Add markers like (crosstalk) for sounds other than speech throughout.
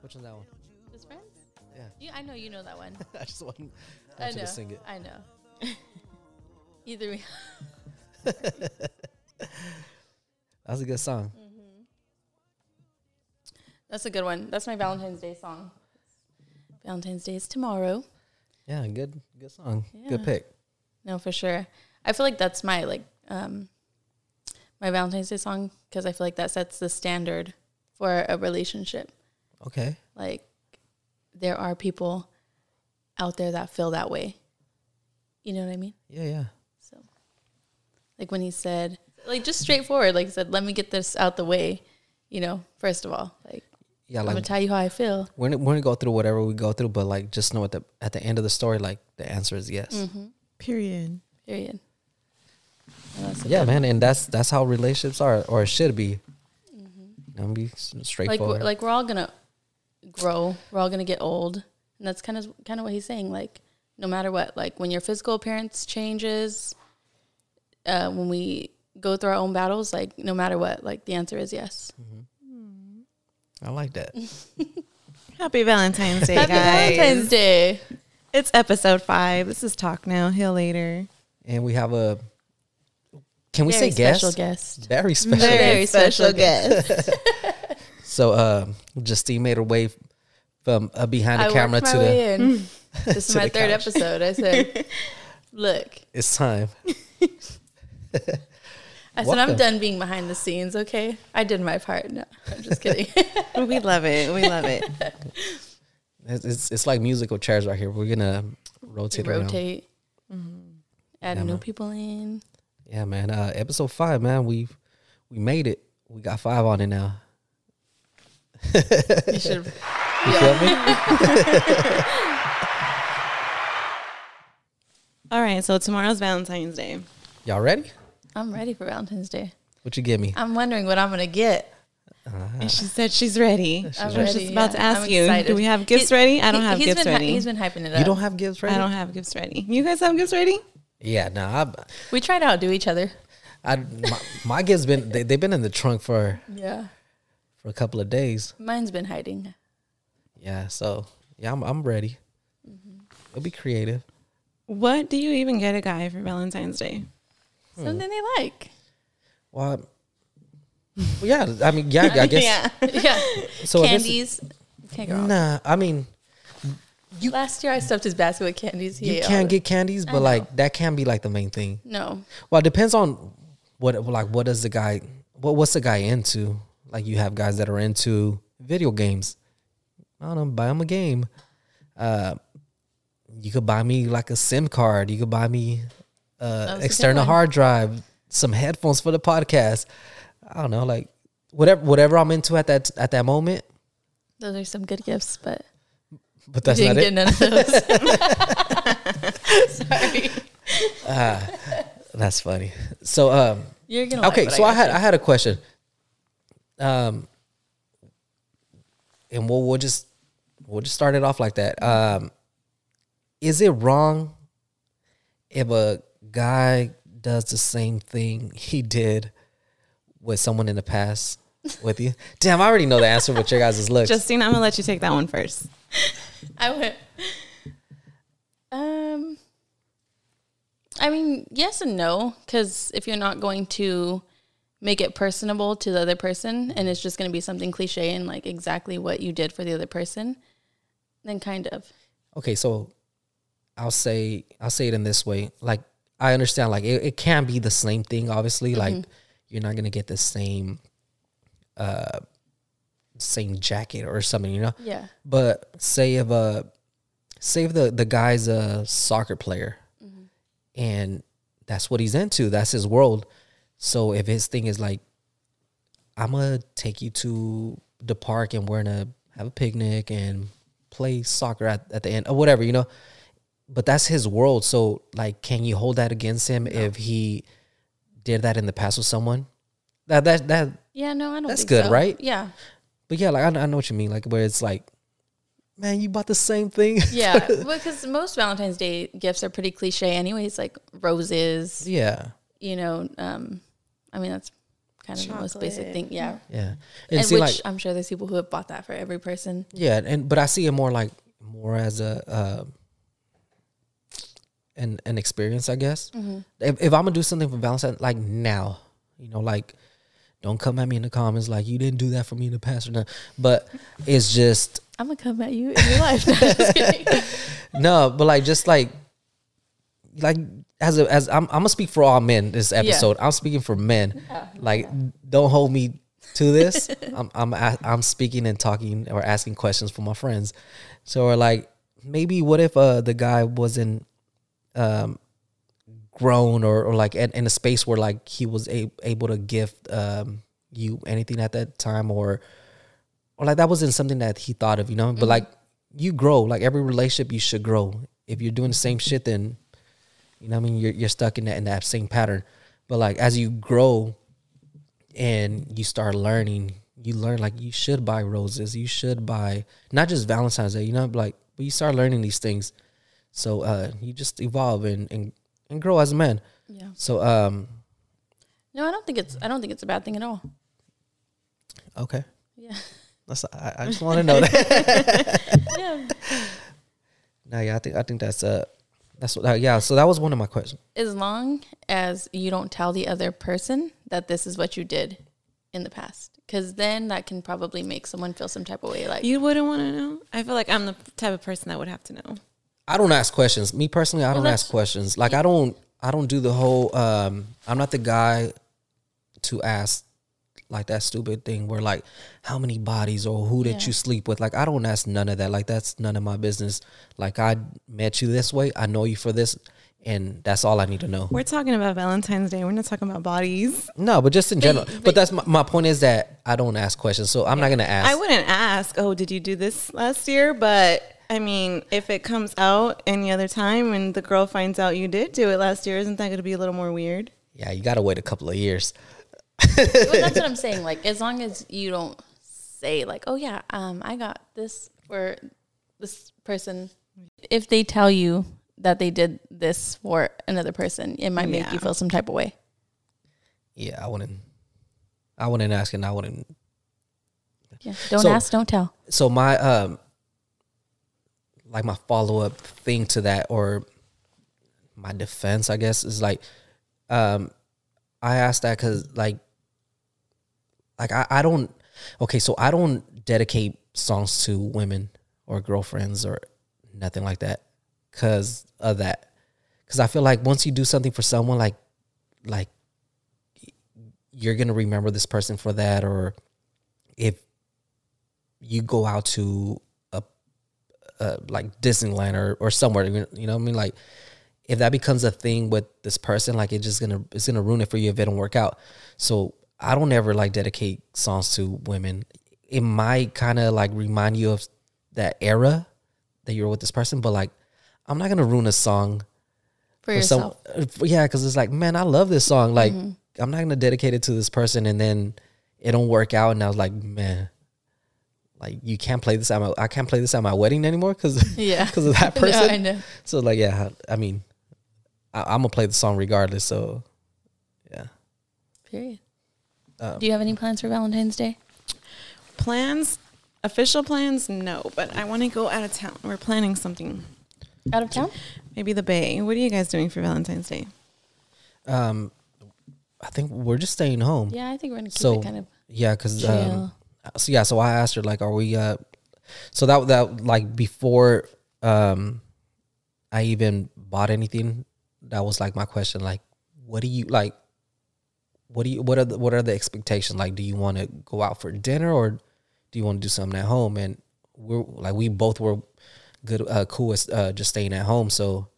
Which one's that one? Just friends. Yeah. You, I know you know that one. (laughs) I just want, want I you to sing it. I know. (laughs) Either way. (laughs) That's a good song. That's a good one. That's my Valentine's Day song. Valentine's Day is tomorrow. Yeah, good good song. Yeah. Good pick. No, for sure. I feel like that's my like um my Valentine's Day song because I feel like that sets the standard for a relationship. Okay. Like there are people out there that feel that way. You know what I mean? Yeah, yeah. So like when he said like just straightforward, like he said, let me get this out the way, you know, first of all. Like Yeah, I'm gonna tell you how I feel. we're gonna, we're gonna go through whatever we go through, but like just know at the at the end of the story, like the answer is yes. Mm-hmm. Period. Period. And that's Yeah, good- man, and that's that's how relationships are, or should be. You know, be s- like straightforward. we're, like we're all gonna grow we're all gonna get old and that's kind of kind of what he's saying like no matter what like when your physical appearance changes uh when we go through our own battles like no matter what like the answer is yes I like that. (laughs) Happy Valentine's Day, happy guys. valentine's day It's episode five. This is Talk Now, Heal Later. and we have a. Can we very say guest? special guest Very special. Very Very special special guest. (laughs) So, uh, Justine made her way from uh, behind the I camera to the. way in. (laughs) this is (laughs) my third couch. episode i said (laughs) look It's time. i said i'm done being behind the scenes okay i did my part no i'm just kidding we love it. We love it. It's, it's it's like musical chairs right here. We're gonna rotate, around. rotate add Yeah, new man. people in Yeah, man. Uh, episode five, man. We we made it. We got five on it now. You (laughs) should You feel me? (laughs) All right, so tomorrow's Valentine's Day. Y'all ready? I'm ready for Valentine's Day. What you give me? I'm wondering what I'm gonna get. Ah. And she said she's ready. I'm was ready, just about to ask I'm you, excited. do we have gifts He- ready? I don't he- have gifts been, ready. He's been hyping it up. You don't have gifts ready? I don't have gifts ready. You guys have gifts ready? Yeah, no. I, We try to outdo each other. I my, my gifts been they, they've been in the trunk for Yeah. For a couple of days. Mine's been hiding. Yeah, so yeah, I'm I'm ready. Mm-hmm. It'll be creative. What do you even get a guy for Valentine's Day? Hmm. Something they like. Well, well, yeah. I mean, yeah. I guess. (laughs) yeah. Yeah. So I guess- candies. Can't. Nah, I mean, you, Last year I stuffed his basket with candies. He you can not get candies, but like that can be like the main thing. No. Well, it depends on what like what does the guy what what's the guy into? Like you have guys that are into video games. I don't know, buy him a game. Uh, you could buy me like a SIM card. You could buy me uh was a good external hard drive, some headphones for the podcast. I don't know, like whatever whatever I'm into at that at that moment. Those are some good gifts, but But that's didn't not get it. none of those. (laughs) Sorry. That's funny. So um You're gonna okay, so I got had you. I had a question. Um, and we'll we'll just we'll just start it off like that. Um, is it wrong if a guy does the same thing he did with someone in the past with you? (laughs) Damn, I already know the answer with your guys' looks. (laughs) Justine, I'm gonna let you take that one first. (laughs) I would. Um, I mean, yes and no, because if you're not going to make it personable to the other person, and it's just going to be something cliche and like exactly what you did for the other person, then kind of. okay, so I'll say I'll say it in this way. Like I understand, like it, it can be the same thing. Obviously, like you're not gonna get the same, uh, same jacket or something, you know. Yeah. But say if a say if the the guy's a soccer player, and that's what he's into. That's his world. So if his thing is like, I'm gonna take you to the park and we're gonna have a picnic and play soccer at, at the end or whatever, you know. But that's his world. So like, can you hold that against him if he did that in the past with someone? That that that. Yeah. No, I don't. That's think good, so. right? Yeah. But yeah, like I, I know what you mean. Like where it's like, man, you bought the same thing. Yeah. (laughs) because most Valentine's Day gifts are pretty cliche, anyways. Like roses. yeah. You know. Um, I mean that's kind of the most basic thing. Yeah. Yeah, and, And, see, which like, I'm sure there's people who have bought that for every person. yeah, and but I see it more like more as a uh, an an experience, I guess. If, if I'm gonna do something for Valentine's, like now, you know, like don't come at me in the comments like you didn't do that for me in the past or nothing. But it's just I'm gonna come at you in your life. (laughs) No, just kidding. (laughs) no, but like just like like as a as I'm I'm gonna speak for all men this episode. I'm speaking for men. Like don't hold me to this. (laughs) I'm I'm I'm speaking and talking or asking questions for my friends. So or like maybe what if uh the guy wasn't um grown or, or like in, in a space where like he was a, able to gift um you anything at that time or or like that wasn't something that he thought of, you know. But like you grow, like every relationship, you should grow. If you're doing the same shit, then you know, what I mean, you're you're stuck in that in that same pattern. But like as you grow and you start learning, you learn like you should buy roses. You should buy not just Valentine's Day, you know, like but you start learning these things. So uh you just evolve and and, and grow as a man. yeah. So um No, I don't think it's. I don't think it's a bad thing at all. okay. Yeah. (laughs) That's I, I just want to know that. (laughs) yeah. (laughs) no, yeah, I think I think that's uh that's what uh, yeah. So that was one of my questions. As long as you don't tell the other person that this is what you did in the past, because then that can probably make someone feel some type of way. Like, You wouldn't want to know. I feel like I'm the type of person that would have to know. I don't ask questions. Me personally, I don't that's- ask questions. Like I don't I don't do the whole um I'm not the guy to ask like that stupid thing where like how many bodies or who did Yeah. you sleep with? Like I don't ask none of that. Like that's none of my business. Like I met you this way, I know you for this and that's all I need to know. We're talking about Valentine's Day. We're not talking about bodies. No, but just in general. But, but- that's my, my point is that I don't ask questions. So I'm not gonna ask I wouldn't ask, oh, did you do this last year? But I mean, if it comes out any other time and the girl finds out you did do it last year, isn't that going to be a little more weird? Yeah, you gotta wait a couple of years. Well, that's what (laughs) I'm saying. Like, as long as you don't say like, "Oh yeah, um, I got this for this person," if they tell you that they did this for another person, it might make Yeah. you feel some type of way. Yeah, I wouldn't I wouldn't ask and I wouldn't Yeah. Don't So- ask, don't tell. so my um like my follow-up thing to that or my defense i guess is like um i asked that because like like I, I don't okay so i don't dedicate songs to women or girlfriends or nothing like that because of that because i feel like once you do something for someone like like you're gonna remember this person for that or if you go out to a, a like Disneyland or or somewhere, you know what I mean? Like if that becomes a thing with this person, like it's just gonna it's gonna ruin it for you if it don't work out. So I don't ever like dedicate songs to women. It might kind of like remind you of that era that you were with this person, but like I'm not gonna ruin a song For yourself. some. uh, Yeah, because it's like, man, I love this song. Like Mm-hmm. I'm not gonna dedicate it to this person, and then it don't work out, and I was like, man. Like you can't play this at my I can't play this at my wedding anymore because (laughs) yeah. because of that (laughs) Yeah, person. I know. So like yeah, I mean, I, I'm gonna play the song regardless. So yeah, Period. Um, Do you have any plans for Valentine's Day? Plans, official plans, no. But I want to go out of town. We're planning something. Out of town? Maybe the Bay. What are you guys doing for Valentine's Day? um, I think we're just staying home. Yeah, I think we're gonna keep So it kind of yeah, because um, so yeah, so I asked her like, are we uh, so that that like before um, I even bought anything, that was like my question, like, what do you like? What do you what are the, what are the expectations? Like, do you want to go out for dinner or do you want to do something at home? And we're like, we both were good, uh, cool with uh, just staying at home. So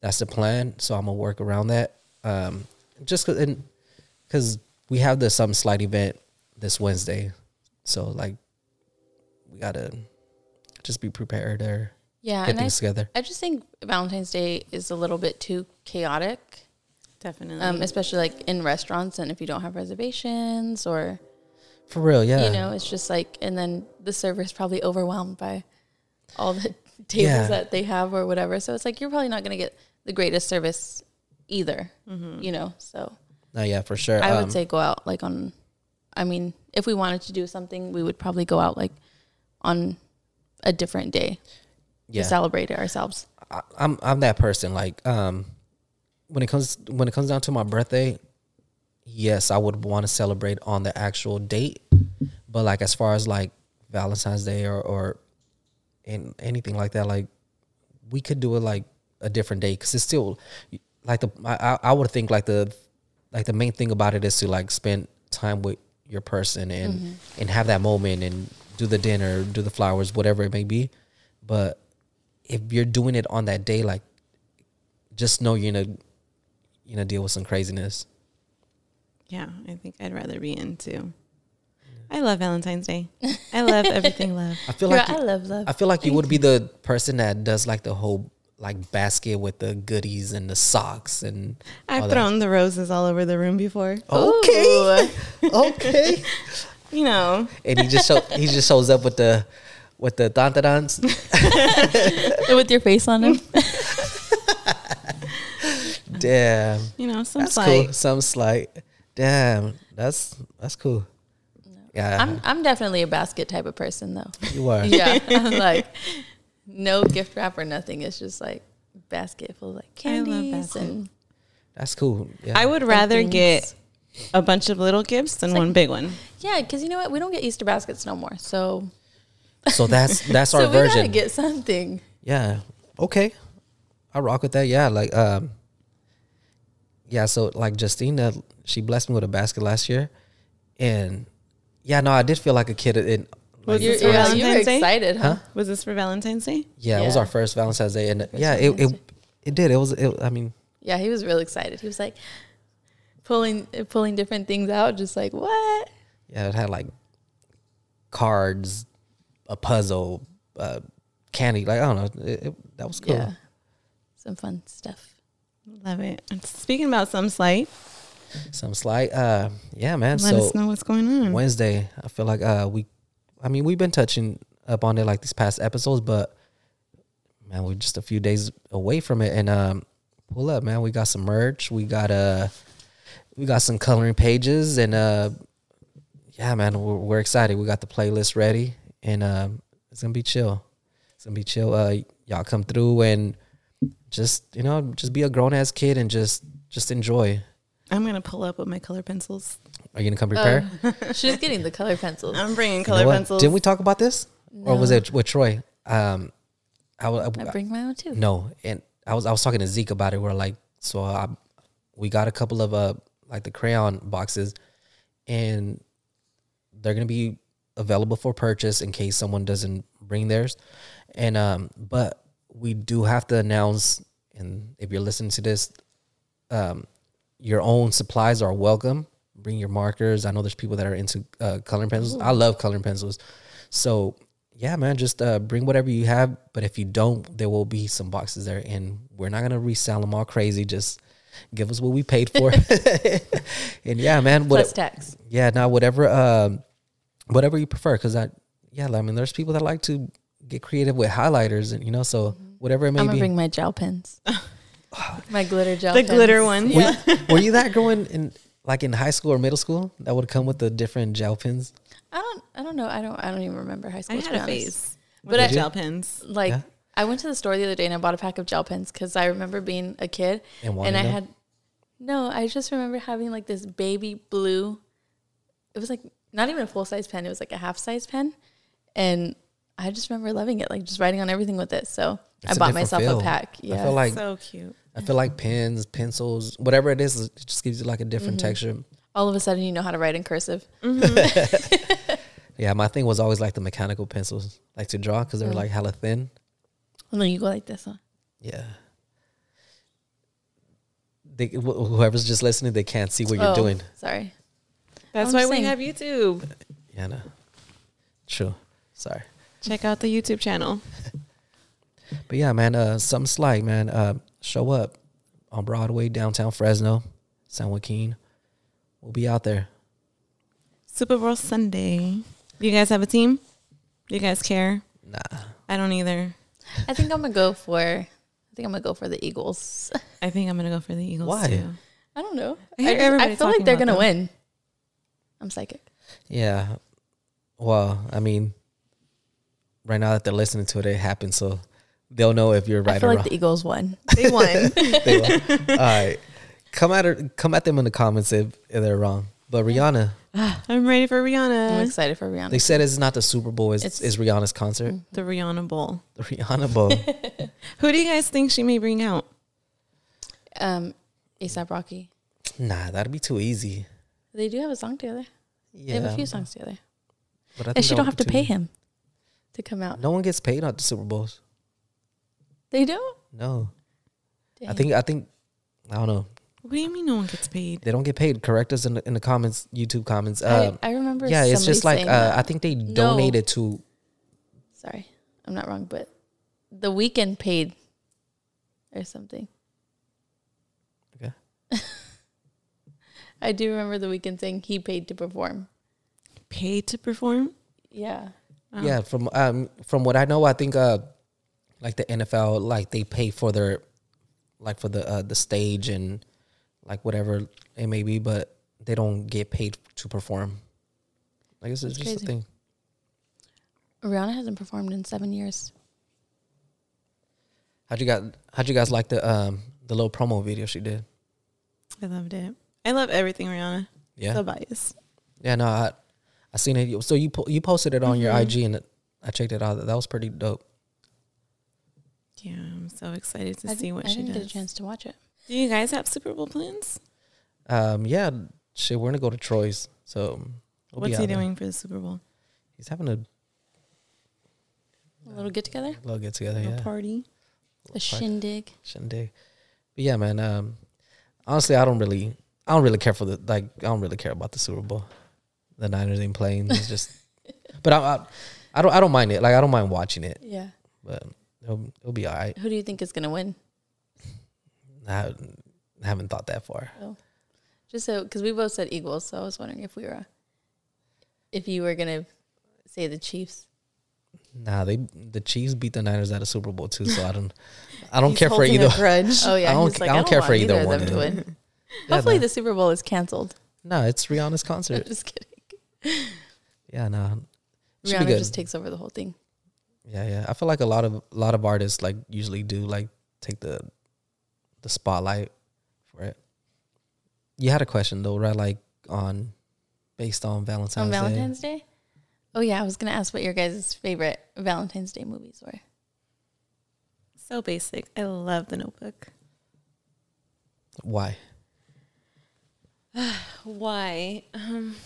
that's the plan. So I'm gonna work around that. Um, just cause, and because we have the some slight event this Wednesday, so like we gotta just be prepared or yeah. get And I, things together. I just think Valentine's Day is a little bit too chaotic, Definitely. um, especially like in restaurants and if you don't have reservations or For real, yeah. you know, it's just like, and then the server's probably overwhelmed by all the (laughs) tables Yeah. that they have or whatever. So it's like you're probably not gonna get the greatest service either, Mm-hmm. you know. So no, yeah, for sure. I Um, would say go out like on I mean, if we wanted to do something, we would probably go out like on a different day Yeah. to celebrate it ourselves. I, I'm I'm that person. Like, um, when it comes when it comes down to my birthday, yes, I would want to celebrate on the actual date. But like, as far as like Valentine's Day or or in anything like that, like we could do it like a different day because it's still like the I I- would think like the like the main thing about it is to like spend time with your person and mm-hmm. and have that moment and do the dinner, do the flowers, whatever it may be. But if you're doing it on that day, like just know you're gonna you're gonna deal with some craziness. Yeah, I think I'd rather be into. I love Valentine's Day. I love everything love. I feel Yeah, like I you, love love. I feel like you would be the person that does like the whole like basket with the goodies and the socks and I've all that. thrown the roses all over the room before. Okay, (laughs) okay. (laughs) You know, and he just show, he just shows up with the with the tantadans. (laughs) With your face on him. Damn, you know, some that's slight. cool. Some slight. Damn, that's that's cool. Yeah, I'm I'm definitely a basket type of person though. you are. (laughs) Yeah. (laughs) I'm like no gift wrap or nothing. It's just like basket full of like I love candies basket. and That's cool. Yeah. I would rather things. get a bunch of little gifts than like- one big one. yeah, because you know what, we don't get Easter baskets no more. So so that's (laughs) that's our so we gotta get something. Yeah. Okay. I rock with that. Yeah. Like um yeah, so like Justina, she blessed me with a basket last year. And yeah, no, I did feel like a kid in Was like, You're, this for yeah, you were excited, huh? Huh? Was this for Valentine's Day? yeah, it was our first Valentine's Day and First yeah, it, it it did. It was it, I mean, Yeah, he was really excited. He was like pulling pulling different things out, just like what? yeah, it had like cards, a puzzle, uh candy, like I don't know. It, it, that was cool. Yeah, some fun stuff. Love it. And speaking about some slight, Some slight uh yeah, man. let so us know what's going on. Wednesday. I feel like uh we I mean we've been touching up on it like these past episodes, but man, we're just a few days away from it and um pull up, man. We got some merch. We got uh we got some coloring pages and uh yeah, man, we're, we're excited. We got the playlist ready and um it's gonna be chill. It's gonna be chill. Uh y'all come through and just you know, just be a grown ass kid and just just enjoy. I'm gonna pull up with my color pencils. Are you gonna come prepared? (laughs) She's getting the color pencils. I'm bringing You color know pencils. Didn't we talk about this, or was it with Troy? Um, I, wa- I bring my own too. no, and I was I was talking to Zeke about it. We're like, so I, we got a couple of uh like the crayon boxes, and they're gonna be available for purchase in case someone doesn't bring theirs, and um, but we do have to announce, and if you're listening to this, um, your own supplies are welcome. Bring your markers. I know there's people that are into uh, coloring pencils. I love coloring pencils. So yeah, man, just uh, bring whatever you have. But if you don't, there will be some boxes there, and we're not gonna resell them all crazy. Just give us what we paid for. (laughs) (laughs) and yeah, man, what, Plus tax. yeah, now whatever, um, whatever you prefer, because I, yeah, I mean, there's people that like to get creative with highlighters, and you know, so whatever it may be. I'm gonna be. bring my gel pens. (sighs) my glitter gel. the pens. glitter ones. Yeah. Were you that growing in like in high school or middle school that would come with the different gel pens? I don't. I don't know. I don't. I don't even remember high school. to had a phase. But But I- I, gel pens. Like Yeah. I went to the store the other day and I bought a pack of gel pens because I remember being a kid And and, I them? had no. I just remember having like this baby blue. It was like not even a full size pen. It was like a half size pen, and I just remember loving it. Like just writing on everything with it. So It's I a bought different myself feel. a pack. I Yeah. feel like so cute. I feel like pens, pencils, whatever it is, it just gives you like a different Mm-hmm. texture. All of a sudden, you know how to write in cursive. (laughs) Yeah, my thing was always like the mechanical pencils, like to draw because they were Mm. like hella thin. And then you go like this. Huh? Yeah. They, wh- whoever's just listening, they can't see what you're Oh, doing. Sorry. That's I'm why we have YouTube. Yeah, no. True. Sorry. Check out the YouTube channel. (laughs) But yeah, man, uh, something slight, man. Uh, show up on Broadway, downtown Fresno, San Joaquin. We'll be out there. Super Bowl Sunday. You guys have a team? You guys care? Nah. I don't either. I think I'm gonna go for. I think I'm gonna go for the Eagles. I think I'm gonna go for the Eagles Why? too. I don't know. I I, just- I feel like they're gonna them. win. I'm psychic. Yeah. Well, I mean, right now that they're listening to it, it happened, so they'll know if you're right I right feel or like wrong. the Eagles won. They won. (laughs) They will. (laughs) All right, come at her, come at them in the comments if, if they're wrong. But Rihanna, (sighs) I'm ready for Rihanna. I'm excited for Rihanna. they said it's not the Super Bowl; it's, It's- it's Rihanna's concert, The Rihanna Bowl. the Rihanna Bowl. (laughs) Who do you guys think she may bring out? um, ASAP Rocky. nah, that'd be too easy. They do have a song together. Yeah, They have a few songs together. but I And she don't have to pay easy. him to come out. No one gets paid at the Super Bowls. They don't. No, I think I think I don't know. What do you mean no one gets paid? They don't get paid. Correct us in the in the comments, YouTube comments. I, Um, I remember. yeah, it's just like uh. I think they No. donated to. Sorry, I'm not wrong, but the Weeknd paid or something. Okay. (laughs) I do remember the Weeknd saying he paid to perform. Paid to perform? Yeah. Oh. Yeah, from um from what I know, I think uh like the NFL like they pay for their like for the uh the stage and like whatever it may be, but they don't get paid to perform. I guess it's That's just a thing. Rihanna hasn't performed in seven years. How'd you got? how'd you guys like the um the little promo video she did? I loved it. I love everything Rihanna. Yeah. So biased. Yeah, no, I I seen it. So you po- you posted it on your Mm-hmm. IG and it, I checked it out. That was pretty dope. Yeah, I'm so excited to I see didn't- what I she didn't does. get a chance to watch it. Do you guys have Super Bowl plans? Um, yeah, shit, we're gonna go to Troy's. So we'll What's out he there. doing for the Super Bowl? He's having a A little get together, A little get together. A Yeah, party? a shindig. shindig. But yeah, man. Um, honestly, I don't really, I don't really care for the like. I don't really care about the Super Bowl. The Niners ain't playing. It's just, (laughs) but I, I, I don't, I don't mind it. Like I don't mind watching it. Yeah. But it'll, it'll be all right. Who do you think is gonna win? I haven't, thought that far. Oh. Just so because we both said Eagles, so I was wondering if we were, if you were gonna say the Chiefs. Nah, they the Chiefs beat the Niners at a Super Bowl too. So I don't, I don't care for either. (laughs) Oh yeah, I don't- like, I don't care for either of one them to win. (laughs) Yeah, Hopefully, no. the Super Bowl is canceled. No, it's Rihanna's I'm concert. just kidding. (laughs) Yeah, no, should Rihanna be good. just takes over the whole thing. Yeah, yeah. I feel like a lot of a lot of artists like usually do like take the the spotlight for it. You had a question though, right? Like on based on Valentine's On Day. Valentine's Day. Oh yeah, I was gonna ask what your guys' favorite Valentine's Day movies were. So basic. I love the notebook. Why? (sighs) Why? Um,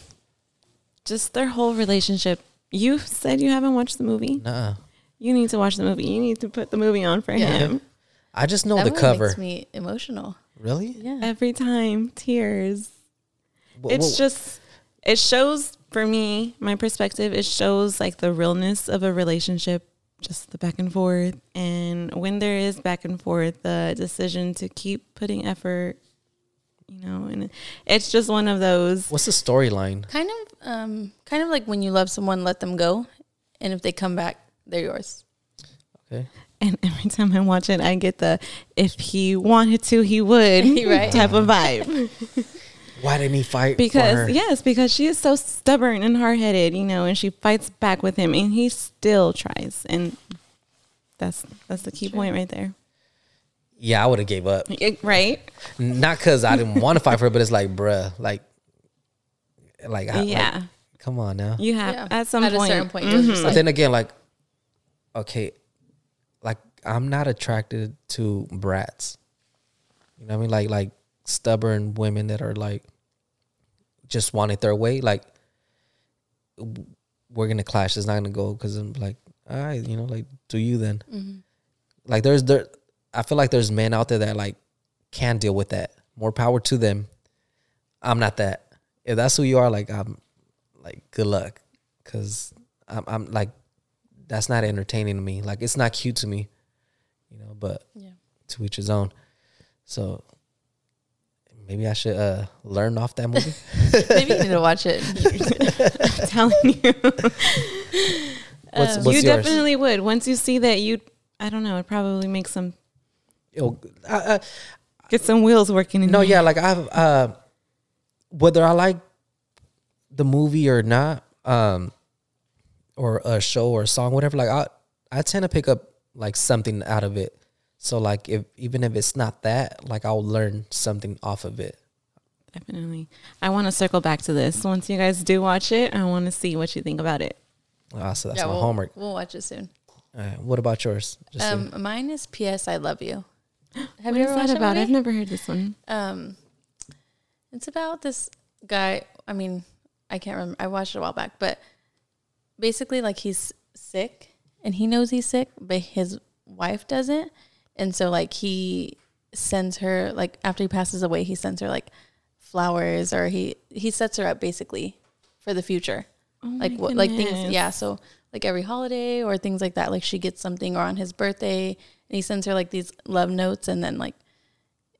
just their whole relationship. You said you haven't watched the movie. Nah. You need to watch the movie. You need to put the movie on for Yeah. him. I just know that the cover. makes me emotional. really? Yeah. Every time, tears. Wh- it's wh- just it shows for me my perspective it shows like the realness of a relationship just the back and forth and when there is back and forth the decision to keep putting effort you know and it's just one of those what's the storyline? Kind of, um, kind of like when you love someone, let them go, and if they come back, they're yours. Okay. and every time i watch it i get the if he wanted to he would (laughs) Right. type of vibe (laughs) Why didn't he fight? for because her? yes because she is so stubborn and hard-headed you know and she fights back with him and he still tries and that's that's the key point right there Yeah, I would have gave up. It- right Not because I didn't want to fight for it, but it's like, bruh, like, like, I, like, yeah come on now. you have Yeah. at some At a point certain point, you're just Mhm. But then again, like, okay, like I'm not attracted to brats. You know what I mean? Like, like stubborn women that are like just want it their way. Like, we're gonna clash. It's not gonna go because I'm like, all right, you know, like, do you then? Mm-hmm. Like, there's there. I feel like there's men out there that like can deal with that. More power to them. I'm not that. If that's who you are, like I'm, like good luck, because I'm, I'm like, that's not entertaining to me. Like it's not cute to me, you know. But Yeah. to each his own. So maybe I should uh learn off that movie. (laughs) Maybe you need to watch it. (laughs) I'm telling you what's Um, what's you yours? definitely would once you see that you i don't know it probably makes some Yo, I, I, get some wheels working in no, your- yeah, like I've uh, whether I like the movie or not, um, or a show or a song, whatever, like I I tend to pick up like something out of it. So like if even if it's not that, like I'll learn something off of it. Definitely. I want to circle back to this. Once you guys do watch it, I want to see what you think about it. Ah, so that's yeah, my we'll, homework. We'll watch it soon. All right, what about yours? Just so- Um, mine is P.S. I love you. (laughs) Have What you ever watched that about? I've never heard this one. Um, it's about this guy. I mean, I can't remember. I watched it a while back, but basically, like he's sick and he knows he's sick, but his wife doesn't, and so like he sends her like after he passes away, he sends her like flowers or he he sets her up basically for the future, like what like things. Yeah, so like every holiday or things like that. Like she gets something or on his birthday, and he sends her like these love notes, and then like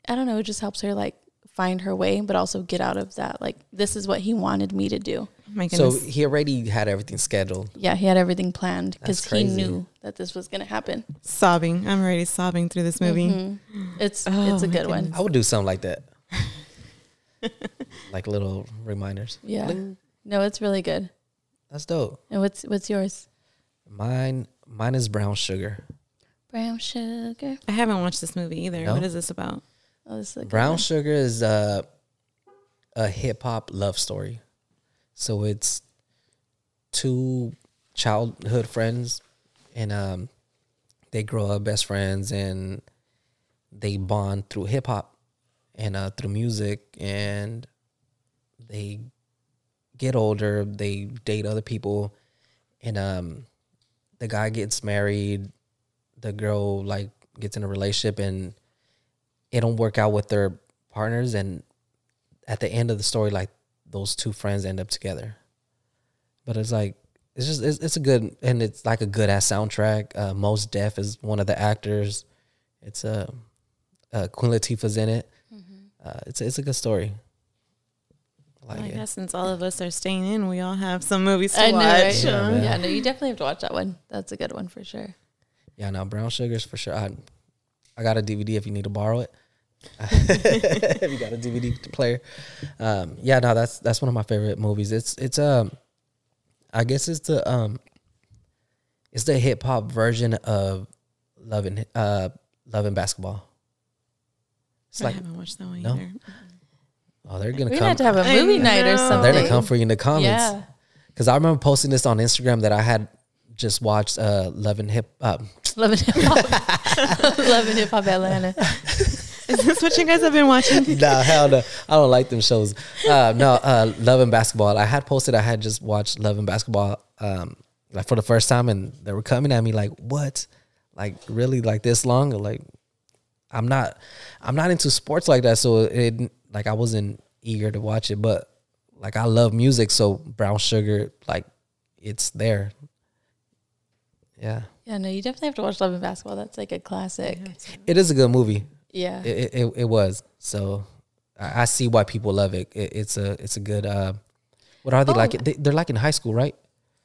I don't know, it just helps her like find her way, but also get out of that. Like, this is what he wanted me to do. Oh my so he already had everything scheduled. Yeah, he had everything planned because he knew that this was going to happen. sobbing. I'm already sobbing through this movie. Mhm. It's Oh it's a my good one. I would do something like that. (laughs) like little reminders. Yeah. Bling. No, it's really good. That's dope. And what's what's yours? Mine mine is brown sugar. Brown sugar. I haven't watched this movie either. No? What is this about? Oh, this is a good Brown one. sugar is uh, a hip hop love story. So it's two childhood friends and um they grow up best friends and they bond through hip hop and uh through music and they get older, they date other people and um the guy gets married, the girl like gets in a relationship and it don't work out with their partners and at the end of the story like those two friends end up together. But it's like it's just it's, it's a good and it's like a good ass soundtrack. Uh Mos Def is one of the actors. It's uh, uh queen latifah's in it. Uh it's it's a good story. I like I guess since all of us are staying in, we all have some movies to I know, watch. right? Yeah, Yeah, no, you definitely have to watch that one. That's a good one for sure. Yeah no brown sugars for sure i i got a dvd if you need to borrow it (laughs) if you got a dvd player um yeah no that's that's one of my favorite movies it's it's um i guess it's the um it's the hip-hop version of loving uh loving basketball it's I like haven't watched that one No? either. oh they're gonna We're come have to have a I movie night or something. they're gonna come for you in the comments Yeah. because i remember posting this on instagram that i had just watched uh love and hip uh, (laughs) Love and hip hop. (laughs) Love and hip hop Atlanta. (laughs) Is this what you guys have been watching? nah, hell no. I don't like them shows. Uh, no, uh, Love and Basketball. I had posted I had just watched Love and Basketball um, like for the first time, and they were coming at me like, "What? Like really? Like this long? Like I'm not, I'm not into sports like that, so it like I wasn't eager to watch it, but like I love music, so Brown Sugar like it's there. Yeah, Yeah, no, you definitely have to watch Love and Basketball. That's like a classic. it is a good movie. Yeah. it, it, it was so I, I see why people love it. it it's a it's a good uh what are they Oh. like they, they're like in high school right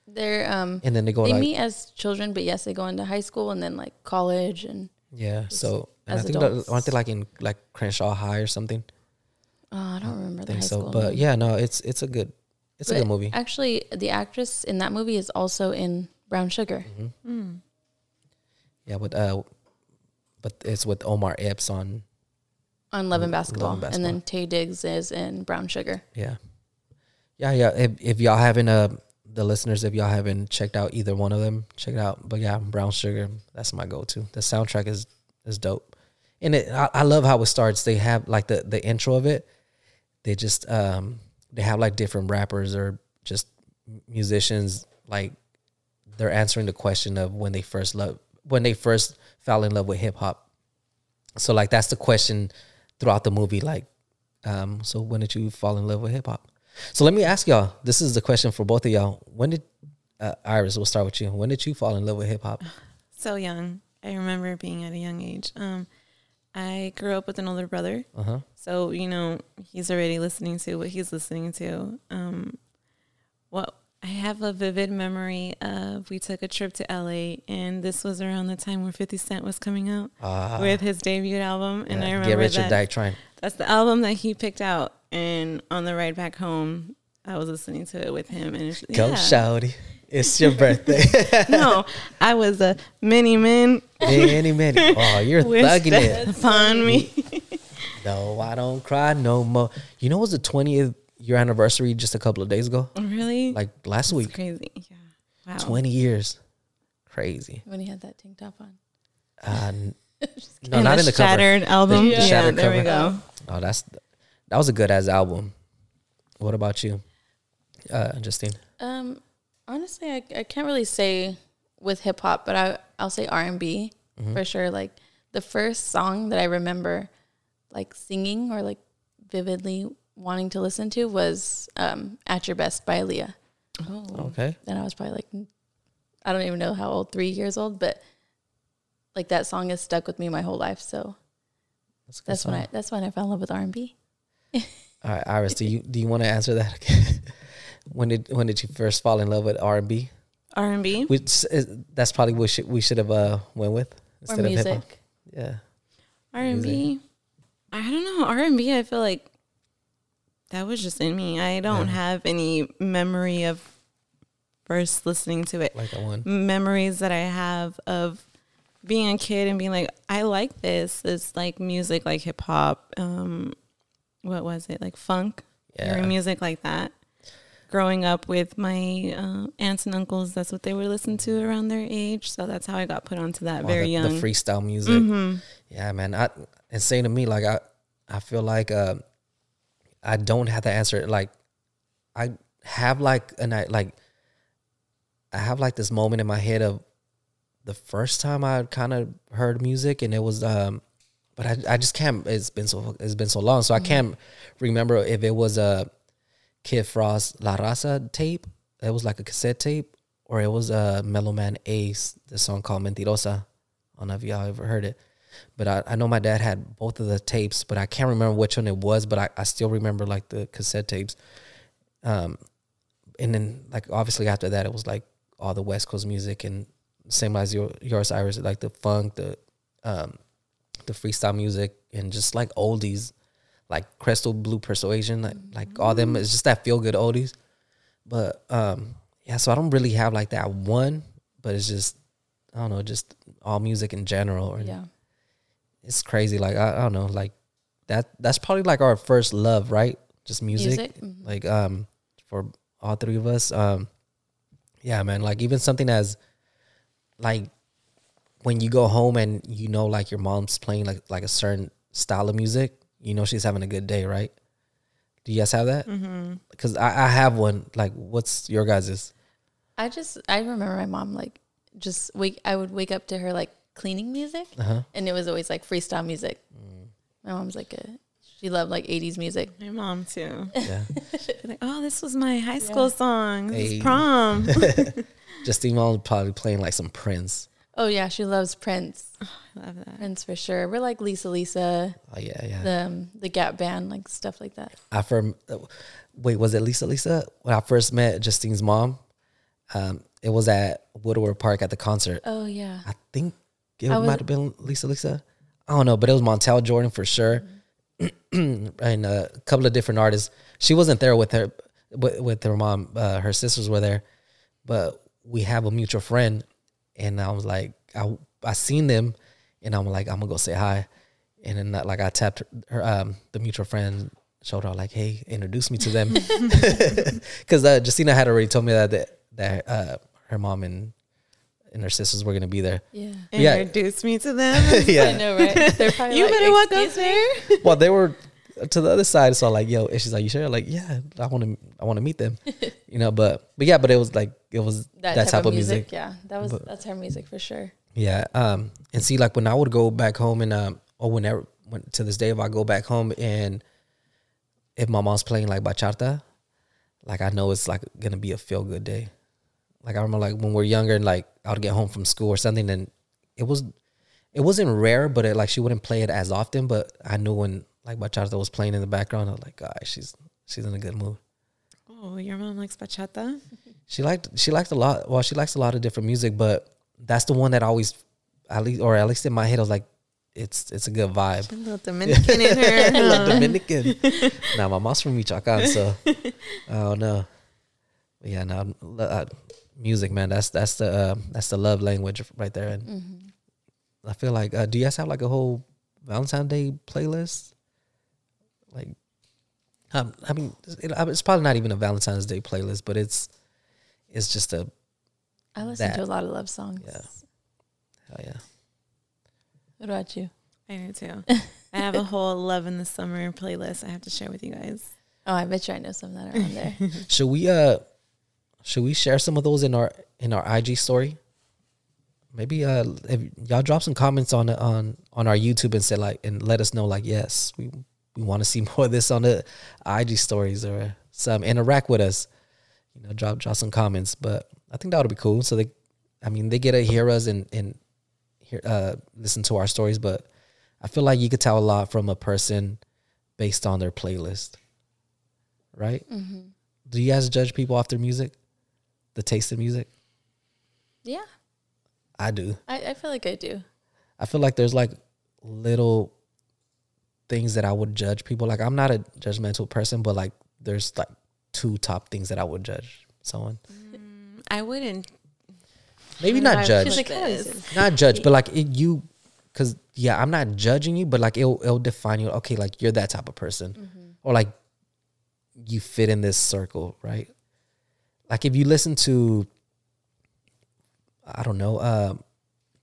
They're um and then they go they like meet as children, but yes, they go into high school and then like college and yeah so and I as think adults. aren't they like in like Crenshaw High or something oh, I don't remember I the think high so school. but name. yeah no it's it's a good it's a good movie Actually, the actress in that movie is also in Brown Sugar. Mm-hmm. yeah but uh but it's with Omar Epps on on Love and Love Basketball, and and then Taye Diggs is in Brown Sugar. yeah. Yeah yeah if, if y'all haven't uh the listeners if y'all haven't checked out either one of them check it out. But yeah Brown Sugar that's my go-to. The soundtrack is is dope. And it I, I love how it starts. They have like the the intro of it. They just um they have like different rappers or just musicians like they're answering the question of when they first love when they first fell in love with hip hop so like that's the question throughout the movie like um so when did you fall in love with hip hop so let me ask y'all this is the question for both of y'all when did uh, iris we'll start with you when did you fall in love with hip hop (sighs) So young. I remember being at a young age. Um, I grew up with an older brother. uh-huh So, you know, he's already listening to what he's listening to. Um, what I have a vivid memory of we took a trip to LA and this was around the time where 50 Cent was coming out Ah, with his debut album. And yeah, I remember get rich or die trying that's the album that he picked out. And on the ride back home, I was listening to it with him, and it's, Go yeah. shouty. It's your birthday. (laughs) no, I was a mini man many, many. (laughs) Oh, you're thugging it. upon me. (laughs) No, I don't cry no more. You know, it was the 20th year anniversary just a couple of days ago, really? like last That's week. crazy. Yeah. Wow. 20 years. Crazy. when he had that tank top on. Uh, n- (laughs) no, And not in the cover. Shattered album. The yeah, Shattered there we go. Oh, that's that was a good ass album. What about you, uh, Justine? Um, honestly, I, I can't really say with hip hop, but I I'll say R and B Mm-hmm. for sure. Like the first song that I remember, like singing or like vividly wanting to listen to was um, "At Your Best" by Aaliyah. Oh. Okay. Then I was probably like, I don't even know how old, three years old, but like that song has stuck with me my whole life. So That's, a good that's when. I that's when I fell in love with R and B. (laughs) All right, Iris, do you do you want to answer that again? (laughs) when did when did you first fall in love with R and B? R and B. Which is, that's probably what should, we should have uh, went with Or instead of hip hop. music. Yeah. R and B. I don't know. R and B. I feel like that was just in me. I don't Yeah. have any memory of first listening to it. Like that one. Memories that I have of being a kid and being like, I like this. It's like music, like hip hop. Um, what was it? Like funk. Yeah. Music like that. Growing up with my uh, aunts and uncles, that's what they would listen to around their age. So that's how I got put onto that All very the, young. Mm-hmm. The freestyle music. Yeah, man. I it's saying to me like I I feel like uh, I don't have to answer. Like I have like and I like I have like this moment in my head of the first time I kind of heard music and it was um but I I just can't it's been so it's been so long so I can't remember if it was a Kid Frost La Raza tape. It was like a cassette tape or it was a Mellow Man Ace, the song called Mentirosa. I don't know if y'all ever heard it. But I, I know my dad had both of the tapes, but I can't remember which one it was, but I, I still remember like the cassette tapes. Um and then like obviously after that it was like all the West Coast music and same as your yours Iris, like the funk, the um the freestyle music and just like oldies, like Crystal Blue Persuasion, like like all them it's just that feel good oldies. But um yeah, so I don't really have like that one, but it's just I don't know, just all music in general. Or, Yeah. It's crazy. Like I, I don't know, like that that's probably like our first love, right? Just music. Music, mhm. Like um for all three of us. Um yeah, man, like even something as like when you go home and you know like your mom's playing like like a certain style of music, you know she's having a good day, right? Do you guys have that? Because I, I have one. Like, what's your guys's? I just I remember my mom like just wake I would wake up to her like cleaning music Uh-huh. and it was always like freestyle music. My mom's like a she loved like 80s music. My mom too. Yeah, (laughs) Be like, oh, this was my high school song. This Hey. (laughs) (laughs) is prom. Justine mom was probably playing like some Prince. Oh yeah, she loves Prince. I love that. Prince for sure. We're like Lisa Lisa, Oh yeah, yeah. the um, the Gap band, like stuff like that. I first wait, was it Lisa Lisa? When I first met Justine's mom, um, it was at Woodward Park at the concert. Oh yeah. I think it was- might have been Lisa Lisa. I don't know, but it was Montel Jordan for sure, (clears throat) and a couple of different artists. She wasn't there with her with, with her mom. Uh, her sisters were there, but we have a mutual friend, and I was like, I I seen them, and I'm like, I'm gonna go say hi, and then uh, like I tapped her, her um the mutual friend showed her like, hey, introduce me to them, (laughs) (laughs) (laughs) because uh, Justina had already told me that that, that uh, her mom and and her sisters were gonna be there. Yeah. Yeah. Introduce me to them. (laughs) yeah. I yeah. know, right? They're (laughs) probably you like, better walk up "Excuse there. (laughs) Well, they were to the other side, so like, yo, and she's like, you sure? Like, yeah, I want to, I want to meet them, you know. But, but yeah, but it was like, it was That, that, type, of music. Yeah. That was But- that's her music for sure. Yeah. Um, and see, like when I would go back home and um, or whenever, when to this day, if I go back home and if my mom's playing like bachata, like I know it's like gonna be a feel good day. Like I remember, like when we are younger and like I would get home from school or something, and it was, it wasn't rare, but it, like she wouldn't play it as often. But I knew when like bachata was playing in the background, I was like, God, she's she's in a good mood. Oh, your mom likes bachata. She liked she liked a lot. Well, she likes a lot of different music, but that's the one that always, at least or at least in my head, I was like, it's it's a good vibe. A little Dominican in her. (laughs) Love huh? Dominican. (laughs) nah, my mom's from Michoacan, so (laughs) I don't know. But yeah, no, music, man. That's that's the uh, that's the love language right there. And Mm-hmm. I feel like, uh, do you guys have like a whole Valentine's Day playlist? Like, um, I mean, it, it's probably not even a Valentine's Day playlist, but it's it's just a I listen That. to a lot of love songs. Yeah. hell yeah. What about you? I do too. (laughs) I have a whole love in the summer playlist I have to share with you guys. Oh, I bet you I know some that are on there. (laughs) Should we uh should we share some of those in our in our IG story? Maybe uh if y'all drop some comments on on on our YouTube and say like and let us know like yes, we we want to see (laughs) more of this on the IG stories or some interact with us. You know, drop drop some comments, but I think that would be cool. So they I mean, they get to hear us and and hear uh listen to our stories, but I feel like you could tell a lot from a person based on their playlist. Right? Mm-hmm. Do you guys judge people off their music? The taste of music? Yeah, I do. I, I feel like I do. I feel like there's like little things that I would judge people. Like I'm not a judgmental person, but like there's like two top things that I would judge someone. I wouldn't. Maybe How not judge. Like, how is this? it? not judge, but like it, you cuz yeah, I'm not judging you, but like it'll it'll define you. Okay, like you're that type of person. Mm-hmm. Or like you fit in this circle, right? Like if you listen to I don't know, um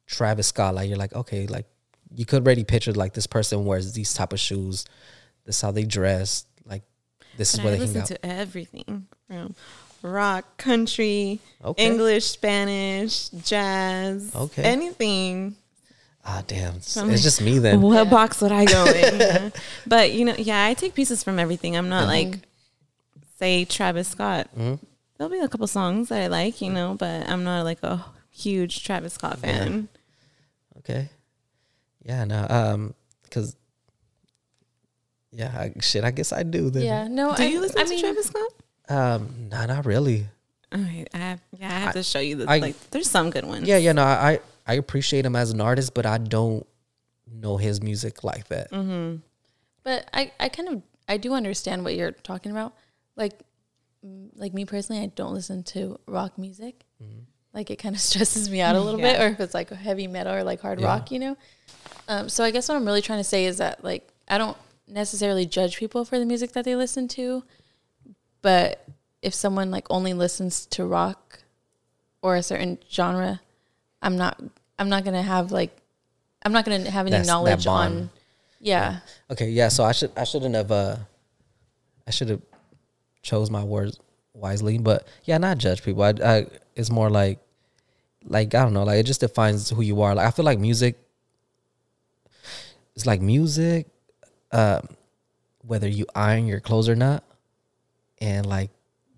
Travis Scott, like you're like, okay, like you could already picture like this person wears these type of shoes, this is how they dress, like this is But where I they hang listen out. to everything from rock, country, Okay. English, Spanish, jazz, Okay. anything. Ah, damn, it's, From- it's just me then. What Yeah. box would I go in? (laughs) Yeah. But you know, yeah, I take pieces from everything. I'm not Mhm. like, say Travis Scott. Mhm. There'll be a couple songs that I like, you know, but I'm not like a huge Travis Scott Yeah. fan. Okay. Yeah, no, um, because yeah, I, shit, I guess I do then. Yeah, no, Do I, you listen I to mean, Travis Scott? Um, nah, not really. Okay, I have, yeah, I have I- to show you the I- like. There's some good ones. Yeah, yeah, no, I I appreciate him as an artist, but I don't know his music like that. Mm-hmm. But I, I kind of I do understand what you're talking about. Like like me personally, I don't listen to rock music. Mm-hmm. Like it kind of (laughs) stresses me out a little bit, or if it's like heavy metal or like hard Yeah. rock, you know. Um, so I guess what I'm really trying to say is that like I don't necessarily judge people for the music that they listen to, but if someone like only listens to rock or a certain genre, I'm not I'm not gonna have like I'm not gonna have any That's- knowledge bond. on yeah. Okay, yeah, so I should I shouldn't have uh I should have chose my words wisely, but yeah, not judge people. I, I it's more like like I don't know, like it just defines who you are. Like I feel like music it's like music um whether you iron your clothes or not and like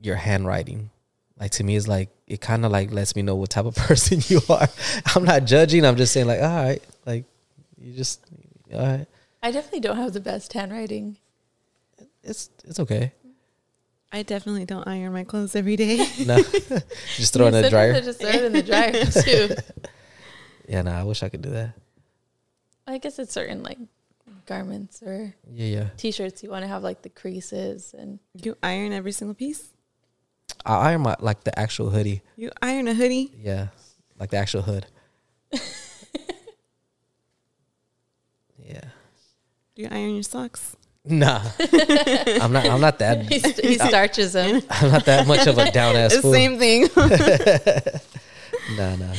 your handwriting. Like to me it's like it kind of like lets me know what type of (laughs) person you are. I'm not judging, I'm just saying like all right, like you just all right. I definitely don't have the best handwriting. It's it's okay. I definitely don't iron my clothes every day. (laughs) No, (laughs) just throw it in the dryer. Just throw it in the dryer too. Yeah, no, I wish I could do that. I guess it's certain like garments or Yeah, yeah. t-shirts you want to have like the creases and you iron every single piece. I iron my like the actual hoodie. You iron a hoodie. Yeah, like the actual hood. (laughs) yeah. Do you iron your socks? Nah, (laughs) I'm not. I'm not that. he, st- he (laughs) starches them. I'm not that much of a down ass The fool. same thing. (laughs) Nah, nah.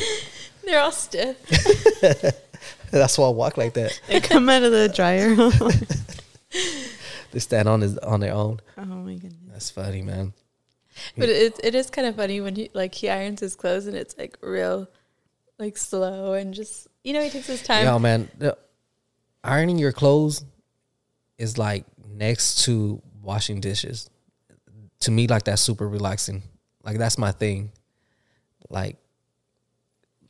They're all stiff. That's why I walk like that. they come out of the dryer. They stand on his on their own. Oh my goodness. That's funny, man. But it it is kind of funny when he like he irons his clothes and it's like real like slow and just you know he takes his time. Yo, man, the- ironing your clothes is like next to washing dishes. To me, like that's super relaxing. Like that's my thing. Like,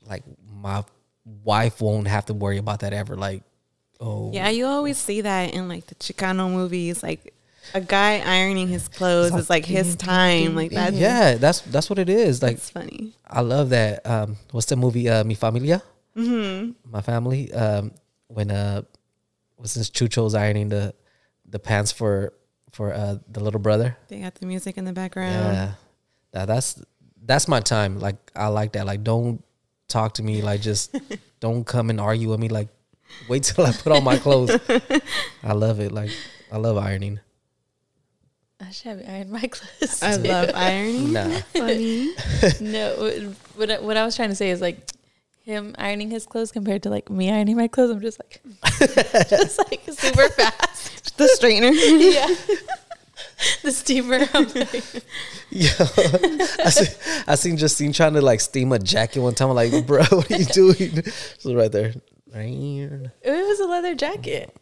like my wife won't have to worry about that ever. Like, oh, Yeah, you always see that in like the Chicano movies. Like a guy ironing his clothes is like his time. Like that's yeah, that's that's what it is. Like, that's funny. I love that. Um, what's the movie? Uh, Mi Familia, Mm-hmm. my family. Um, when uh was since Chucho's ironing the the pants for for uh the little brother. They got the music in the background. Yeah. Now that's that's my time. Like I like that. Like don't talk to me. Like just (laughs) don't come and argue with me. Like wait till I put on my clothes. (laughs) I love it. Like I love ironing. I should have ironed my (laughs) clothes. I too. love ironing. Nah. Funny. no, what- what I, what I was trying to say is like him ironing his clothes compared to like me ironing my clothes. I'm just like, (laughs) just like super fast. (laughs) the straightener. (laughs) yeah. the steamer. I'm like, Yo, I seen, I seen Justine trying to like steam a jacket one time. I'm like, bro, what are you doing? So right there. It was a leather jacket.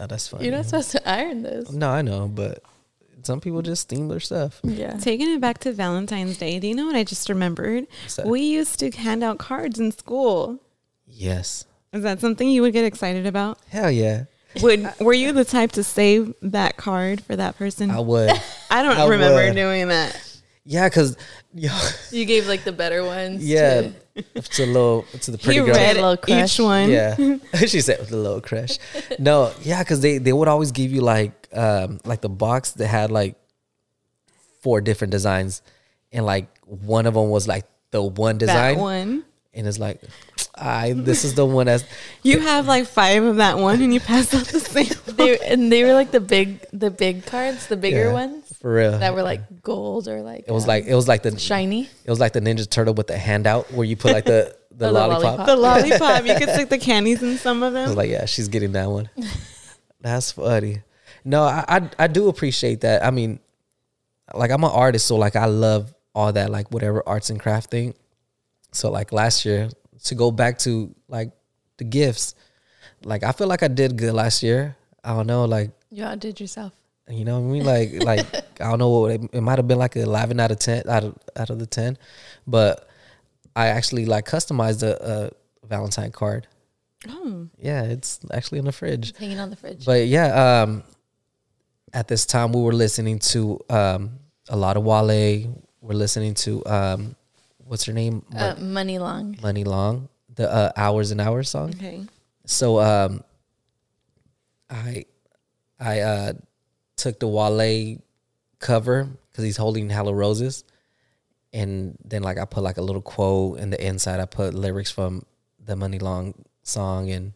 Yeah, that's funny. You're not supposed to iron this. No, I know, but some people mm. just steam their stuff. Yeah. Taking it back to Valentine's Day, do you know what I just remembered? We used to hand out cards in school. Yes. Is that something you would get excited about? Hell yeah. Would were you the type to save that card for that person? I would. (laughs) I don't I remember would. doing that. Yeah, cause yo, (laughs) You gave like the better ones. yeah, to- it's a little, to the (laughs) pretty he girl. read Little crush. each one. Yeah, (laughs) she said with a little crush. No, yeah, because they they would always give you like um like the box that had like four different designs, and like one of them was like the one design, That one. and it's like, I this is the one that's You have like five of that one, and you pass out the same. They and they were like the big the big cards, the bigger Yeah, ones for real. that were like gold or like it was um, like it was like the shiny. it was like the Ninja Turtle with the handout where you put like the (laughs) the, Oh, the lollipop. lollipop. the lollipop. You could (laughs) stick the candies in some of I was them. like, yeah, she's getting that one. (laughs) That's funny. No, I, I I do appreciate that. I mean, like I'm an artist, so like I love all that, like whatever arts and craft thing. So like last year, to go back to like the gifts, like I feel like I did good last year. I don't know, like You outdid yourself. You know what I mean? Like like (laughs) I don't know what it, it might have been like eleven out of ten out of out of the ten, but I actually like customized a, a Valentine card. Oh, Yeah, it's actually in the fridge. Hanging on the fridge. But yeah, um, at this time we were listening to um, a lot of Wale. We're listening to um, what's her name? uh, Muni Long. Muni Long, the uh, Hours and Hours song. okay. So um, I I uh, took the Wale cover because he's holding Hello Roses, and then like I put like a little quote in the inside. I put lyrics from the Muni Long song, and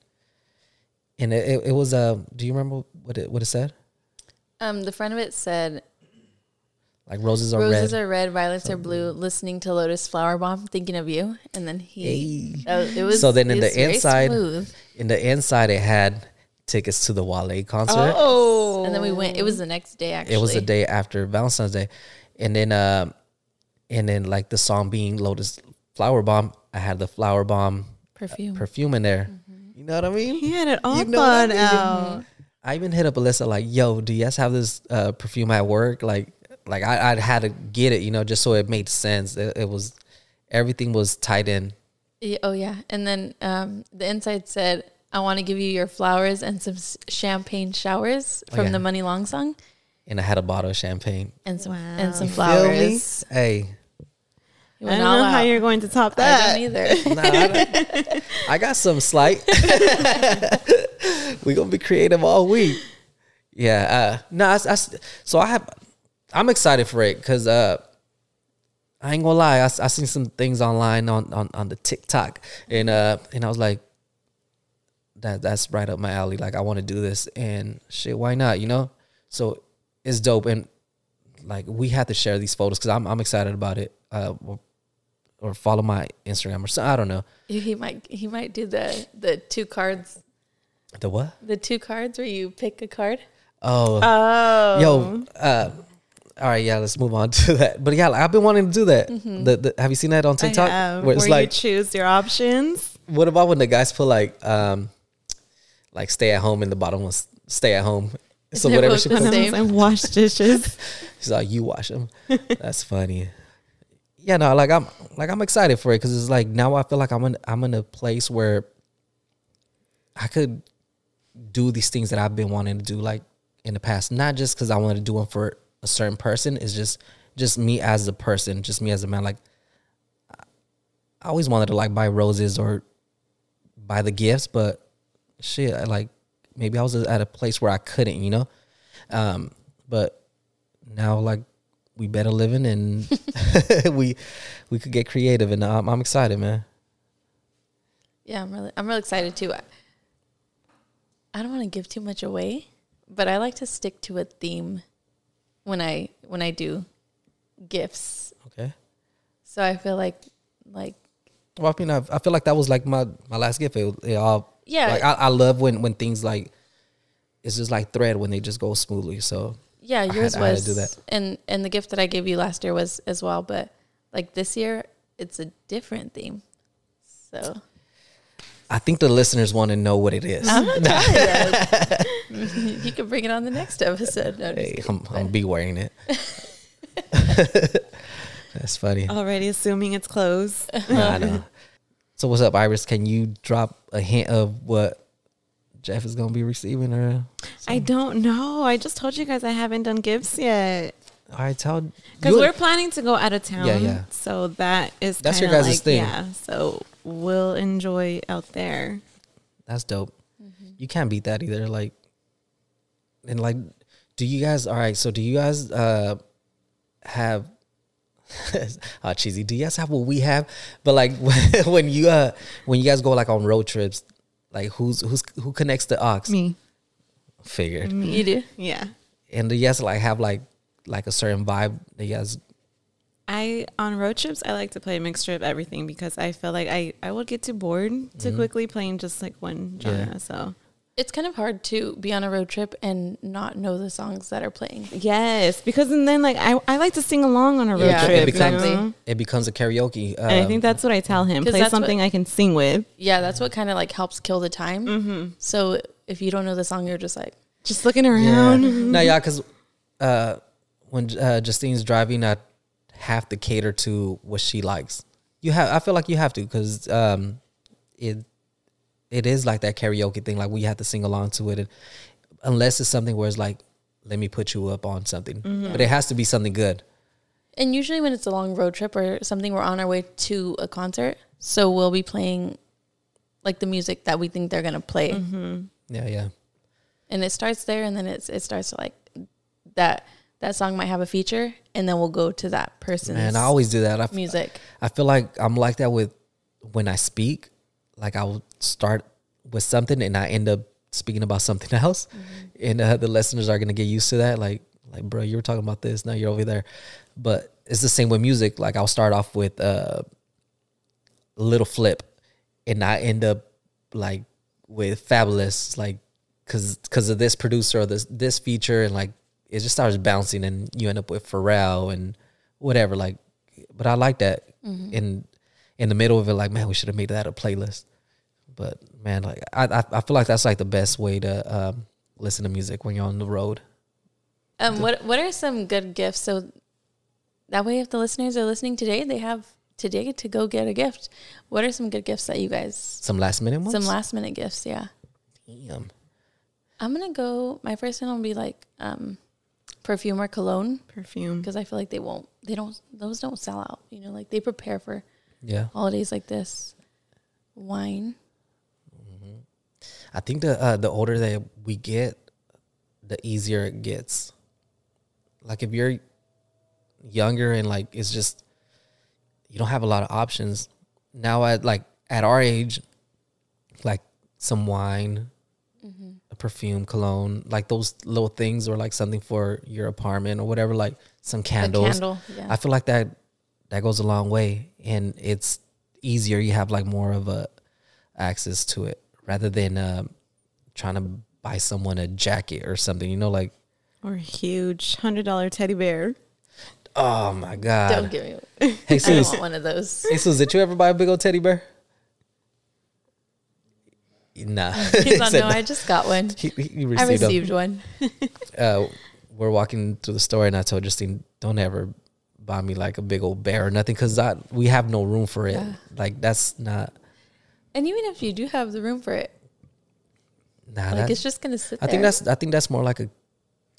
and it, it, it was uh, Do you remember what it what it said? Um, the front of it said, Like roses are "Roses red. are red, violets are blue." Listening to Lotus Flower Bomb, thinking of you, and then he. Hey. Oh, it was So then in the inside- smooth. In the inside, it had tickets to the Wale concert. Oh, and then we went. It was the next day. Actually, it was the day after Valentine's Day, and then um, and then like the song being Lotus Flower Bomb, I had the flower bomb perfume. perfume in there. You know what I mean? He had it all You know what I mean? out. I even hit up Alyssa like, "Yo, do you guys have this uh, perfume at work?" Like, like I, I had to get it, you know, just so it made sense. It, it was everything was tied in. Yeah, oh yeah, and then um, the inside said, "I want to give you your flowers and some champagne showers Oh, from yeah. the Muni Long song, And I had a bottle of champagne. and some Wow. and some You Feel me? flowers." Hey, You I don't all know how you're going to top I that. don't either. (laughs) nah, I, don't- (laughs) I got some slight. (laughs) We're gonna be creative all week. Yeah. Uh, no, I, I, so I have. I'm excited for it because uh, I ain't gonna lie. I, I seen some things online on, on, on the TikTok, and uh, and I was like, that that's right up my alley. Like I want to do this, and shit, why not? You know. So it's dope, and like we have to share these photos because I'm I'm excited about it. Uh, or, or follow my Instagram or so I don't know he might he might do the the two cards, the what. the two cards where you pick a card. Oh, Oh, yo, uh, all right, yeah, let's move on (laughs) to that. But yeah, like, I've been wanting to do that. The, the, have you seen that on TikTok? Where where, it's you like, choose your options. what about when the guys put like, um, like stay at home and the bottom was stay at home. So They're whatever she puts, And I same. was wash dishes. (laughs) she's like, you wash them. That's funny. Yeah, no, like I'm like I'm excited for it because it's like now I feel like I'm in I'm in a place where I could do these things that I've been wanting to do like in the past, not just because I wanted to do them for a certain person. It's just just me as a person, just me as a man. Like I always wanted to like buy roses or buy the gifts, but shit, like maybe I was at a place where I couldn't, you know. Um, but now like we better living and (laughs) (laughs) we we could get creative, and I'm, I'm excited, man. Yeah, I'm really I'm really excited too. I, I don't want to give too much away, but I like to stick to a theme when I when I do gifts. Okay. So I feel like like Well, I mean, I, I feel like that was like my my last gift. It, it all yeah, like I, I love when when things like it's just like thread when they just go smoothly. So yeah, had- yours I had to was do that. and and the gift that I gave you last year was as well, but like this year it's a different theme. So I think the listeners want to know what it is. I'm not telling you. (laughs) you can bring it on the next episode. No, Hey, I'm, I'm be wearing it. (laughs) (laughs) That's funny. Already assuming it's closed. I know. So what's up, Iris? Can you drop a hint of what Jeff is gonna be receiving, or I don't know. I just told you guys I haven't done gifts yet. I tell Because we're planning to go out of town. Yeah, yeah. So that is That's your kinda guys' like, thing. Yeah. So we'll enjoy out there. That's dope. Mm-hmm. You can't beat that either. Like, and like, do you guys? All right. So do you guys uh have? Uh, (laughs) cheesy. Do you guys have what we have? But like (laughs) when you uh when you guys go like on road trips, like who's who's who connects the aux? Me. Figured. You do. Yeah. And do you guys like have like like a certain vibe that you guys? I on road trips I like to play a mixture of everything because I feel like I I would get too bored too quickly playing just like one genre. Mm-hmm. Yeah. So It's kind of hard to be on a road trip and not know the songs that are playing. yes, because and then like I, I like to sing along on a road Yeah, trip. it becomes you know? it becomes a karaoke. Uh, and I think that's what I tell him. Play something what- I can sing with. Yeah, that's what kind of like helps kill the time. Mm-hmm. So if you don't know the song, you're just like, Just looking Yeah. around. (laughs) no, yeah, because uh, when uh, Justine's driving, I have to cater to what she likes. You have, I feel like you have to, because um, it it is like that karaoke thing. Like we have to sing along to it, and unless it's something where it's like, let me put you up on something, mm-hmm. but it has to be something good. and usually when it's a long road trip or something, we're on our way to a concert. So we'll be playing like the music that we think they're going to play. Mm-hmm. Yeah, yeah, And it starts there and then it's, it starts to like that, that song might have a feature and then we'll go to that person's man. I always do that. I, f- music. I feel like I'm like that with when I speak. Like I'll start with something and I end up speaking about something (laughs) else, and uh, the listeners are gonna get used to that. Like, like, bro, you were talking about this, now you're over there. But it's the same with music. Like I'll start off with uh, a Lil Flip, and I end up like with Fabolous, like, cause cause of this producer or this this feature, and like it just starts bouncing, and you end up with Pharrell and whatever. Like, but I like that in in the middle of it. Like, man, we should have made that a playlist. But man, like I I, I feel like that's like the best way to um, listen to music when you're on the road. Um, what, what are some good gifts? So that way, if the listeners are listening today, they have today to go get a gift. What are some good gifts that you guys, Some last minute ones. some last minute gifts? Yeah. Damn. I'm gonna go. My first one will be like um, perfume or cologne Perfume. because I feel like they won't. They don't. Those don't sell out. You know, like they prepare for Yeah, holidays like this. Wine. I think the uh, the older that we get, the easier it gets. Like if you're younger and like it's just you don't have a lot of options now. At like at our age, like some wine, a perfume, cologne, like those little things, or like something for your apartment or whatever, like some candles. candle. Yeah. I feel like that that goes a long way, and it's easier. You have like more of a access to it rather than um, trying to buy someone a jacket or something. You know, like Or a huge hundred dollar teddy bear. oh my god! don't give me. Hey (laughs) I don't Sus, want one of those. hey Sus, did you ever buy a big old teddy bear? Nah. (laughs) He's on, (laughs) Said no, I just got one. he, he I received, them. received one. uh, we're walking through the store, and I told Justine, "Don't ever buy me like a big old bear or nothing, because we have no room for it. Yeah. Like that's not. And even if you do have the room for it, Nah, like it's just gonna sit I there. think that's I think that's more like a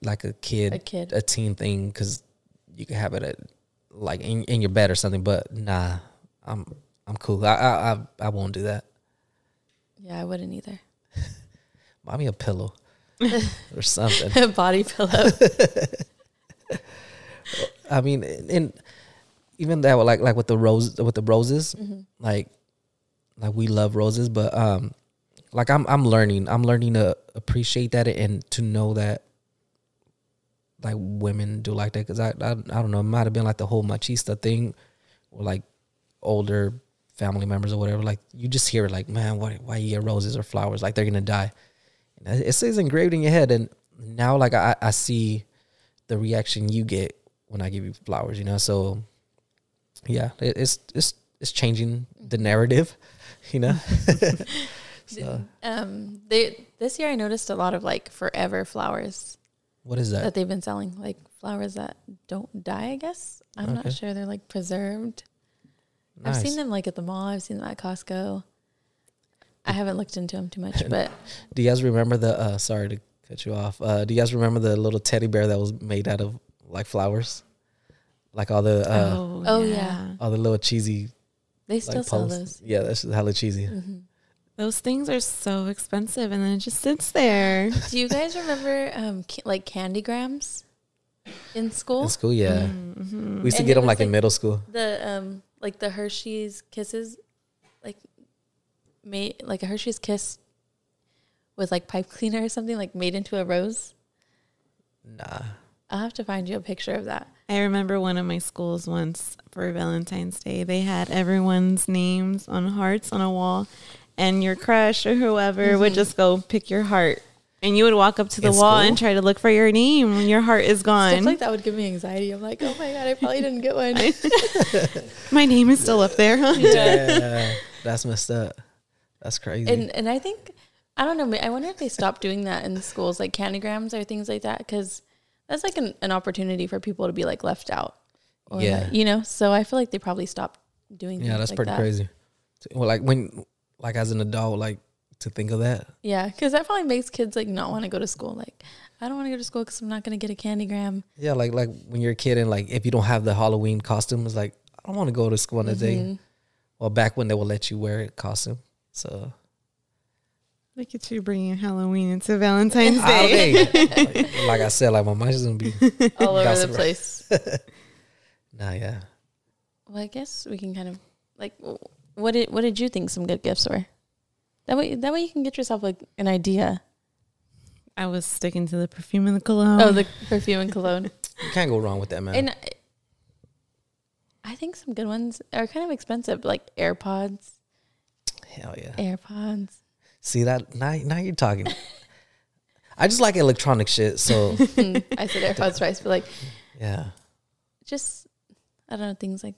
like a kid, A kid. a teen thing because you can have it at like in, in your bed or something. But nah, I'm I'm cool. I I I, I won't do that. yeah, I wouldn't either. (laughs) buy me a pillow (laughs) or something. A body pillow. (laughs) I mean, and even that, like like with the rose, with the roses, Mm-hmm. like like we love roses, but um, like I'm I'm learning, I'm learning to appreciate that and to know that like women do like that because I, I I don't know, it might have been like the whole machista thing, or like older family members or whatever. Like you just hear it, like man, why why you get roses or flowers? Like they're gonna die. And it stays engraved in your head, and now like I I see the reaction you get when I give you flowers, you know. So yeah, it, it's it's it's changing the narrative, (laughs) you know. (laughs) so um, they this year I noticed a lot of like forever flowers what is that that? they've been selling, like flowers that don't die. I guess I'm not sure they're like preserved. Nice. I've seen them like at the mall. I've seen them at Costco. I haven't looked into them too much, but (laughs) Do you guys remember the? uh Sorry to cut you off. Uh Do you guys remember the little teddy bear that was made out of like flowers, like all the uh Oh, yeah. all the little cheesy they still like sell posts? those. Yeah, that's hella cheesy. Mhm. Those things are so expensive, and then it just sits there. (laughs) Do you guys remember um, ca- like candy grams in school? In school, yeah, Mhm. we used to And get them was like, in middle school. the um like the Hershey's kisses, like made like a Hershey's kiss with like pipe cleaner or something, like made into a rose. Nah, I'll have to find you a picture of that. I remember one of my schools once for Valentine's Day. They had everyone's names on hearts on a wall, and your crush or whoever would mm-hmm. just go pick your heart. And you would walk up to the In wall school? and try to look for your name when your heart is Stuff gone. like that would give me anxiety. I'm like, oh my god, I probably didn't get one. (laughs) My name is still up there, huh? yeah, (laughs) that's messed up. That's crazy. and and I think I don't know. I wonder if they stopped doing that in schools, like candygrams or things like that, because that's like an, an opportunity for people to be like left out. Or Yeah. like, you know. So I feel like they probably stopped doing. yeah, that's like pretty that. crazy. Well, like when, like as an adult, like to think of that. Yeah, because that probably makes kids like not want to go to school. Like, I don't want to go to school because I'm not going to get a candygram. Yeah, like like when you're a kid and like if you don't have the Halloween costume, it's like I don't want to go to school on that day. Mhm. Well, back when they would let you wear a costume, so Look at you bringing Halloween into Valentine's I Day. think, (laughs) like I said, like my mind's just gonna be (laughs) all over the place. (laughs) nah, yeah. Well, I guess we can kind of like, what did what did you think some good gifts were? That way, that way you can get yourself like an idea. I was sticking to the perfume and the cologne. Oh, the perfume and cologne. You can't go wrong with that, man. And I- I think some good ones are kind of expensive, like AirPods. Hell yeah. AirPods. See that now? Now you're talking. I just like electronic shit, so (laughs) I said AirPods twice, but like yeah. just I don't know things like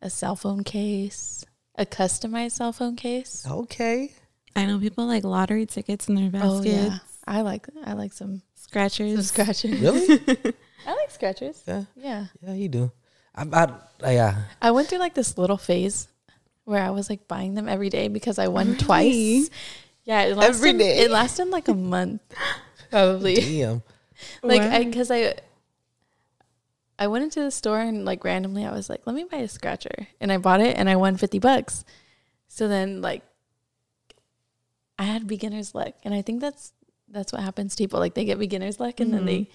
a cell phone case, a customized cell phone case. Okay. I know people like lottery tickets in their baskets. Oh yeah, I like I like some some scratchers. scratchers. Really? (laughs) I like scratchers. yeah. Yeah, Yeah, you do. I, I, yeah. I went through like this little phase where I was like buying them every day because I won Really? twice. Yeah, it lasted, Every day? It lasted like a month, probably. Damn. (laughs) like Wow. I because I I went into the store and like randomly I was like, let me buy a scratcher, and I bought it and I won fifty bucks. So then like I had beginner's luck, and I think that's that's what happens to people. Like they get beginner's luck, and then mm-hmm. they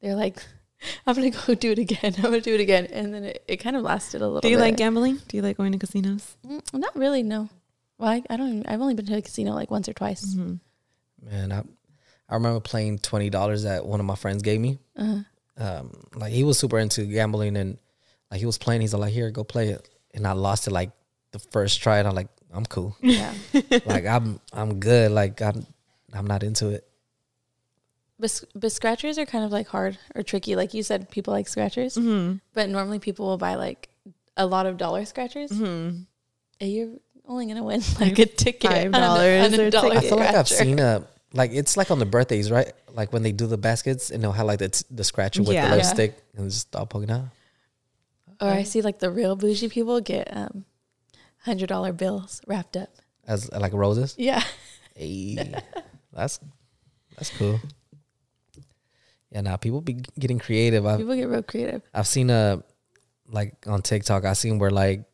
they're like, (laughs) I'm gonna go (laughs) do it again. I'm gonna do it again, and then it, it kind of lasted a little. Do you bit. like gambling? Do you like going to casinos? Mm, Not really. No. Well, I, I don't. I've only been to a casino like once or twice. Mm-hmm. Man, I, I remember playing twenty dollars that one of my friends gave me. Uh-huh. Um, like he was super into gambling and like he was playing. He's like, "Here, go play it," and I lost it like the first try, and I'm like, "I'm cool. Yeah. (laughs) like I'm I'm good. Like I'm I'm not into it." But, but scratchers are kind of like hard or tricky. Like you said, people like scratchers, Mm-hmm. but normally people will buy like a lot of dollar scratchers. Mm-hmm. And you're only gonna win like a ticket, $5 a- or dollar I feel like I've seen a like it's like on the birthdays, right? Like when they do the baskets and they'll have like the t- the scratcher with Yeah. the Yeah. lipstick and it's just all poking out. Or I see like the real bougie people get um hundred dollar bills wrapped up. as like roses. Yeah. Hey, that's that's cool. Yeah, now people be getting creative. I've People get real creative. I've seen a like on TikTok. I seen where like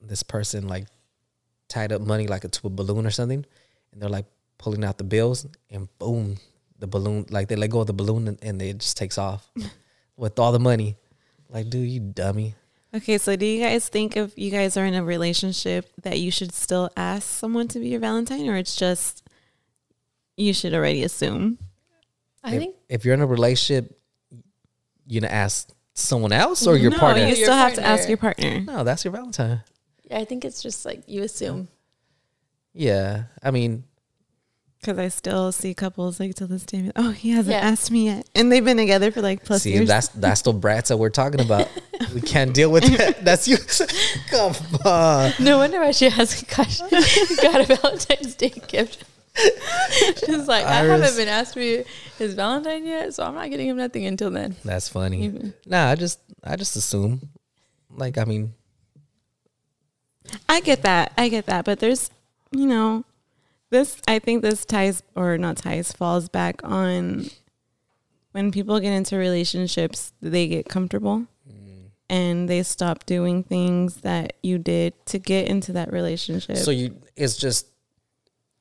this person like tied up money like to a balloon or something, and they're like pulling out the bills, and boom, the balloon like they let go of the balloon and, and it just takes off (laughs) with all the money. Like, dude, you dummy. Okay, so do you guys think if you guys are in a relationship that you should still ask someone to be your Valentine, or it's just you should already assume? I if, think if you're in a relationship, you're gonna ask someone else or your no, partner. you Your still have to ask your partner. no, that's your Valentine. I think it's just like you assume. Yeah, I mean, Because I still see couples like to this day. Oh, he hasn't Yeah. asked me yet, and they've been together for like plus see, years. that's that's the brats that we're talking about. we (laughs) can't deal with that. (laughs) That's you. (laughs) Come on. No wonder why she hasn't got, got a Valentine's Day gift. She's like, I Iris. haven't been asked be his Valentine yet, so I'm not getting him nothing until then. That's funny. Even. Nah, I just I just assume. Like, I mean, I get that. I get that. But there's, you know, this, I think this ties, or not ties, falls back on when people get into relationships, they get comfortable mm. and they stop doing things that you did to get into that relationship. so you it's just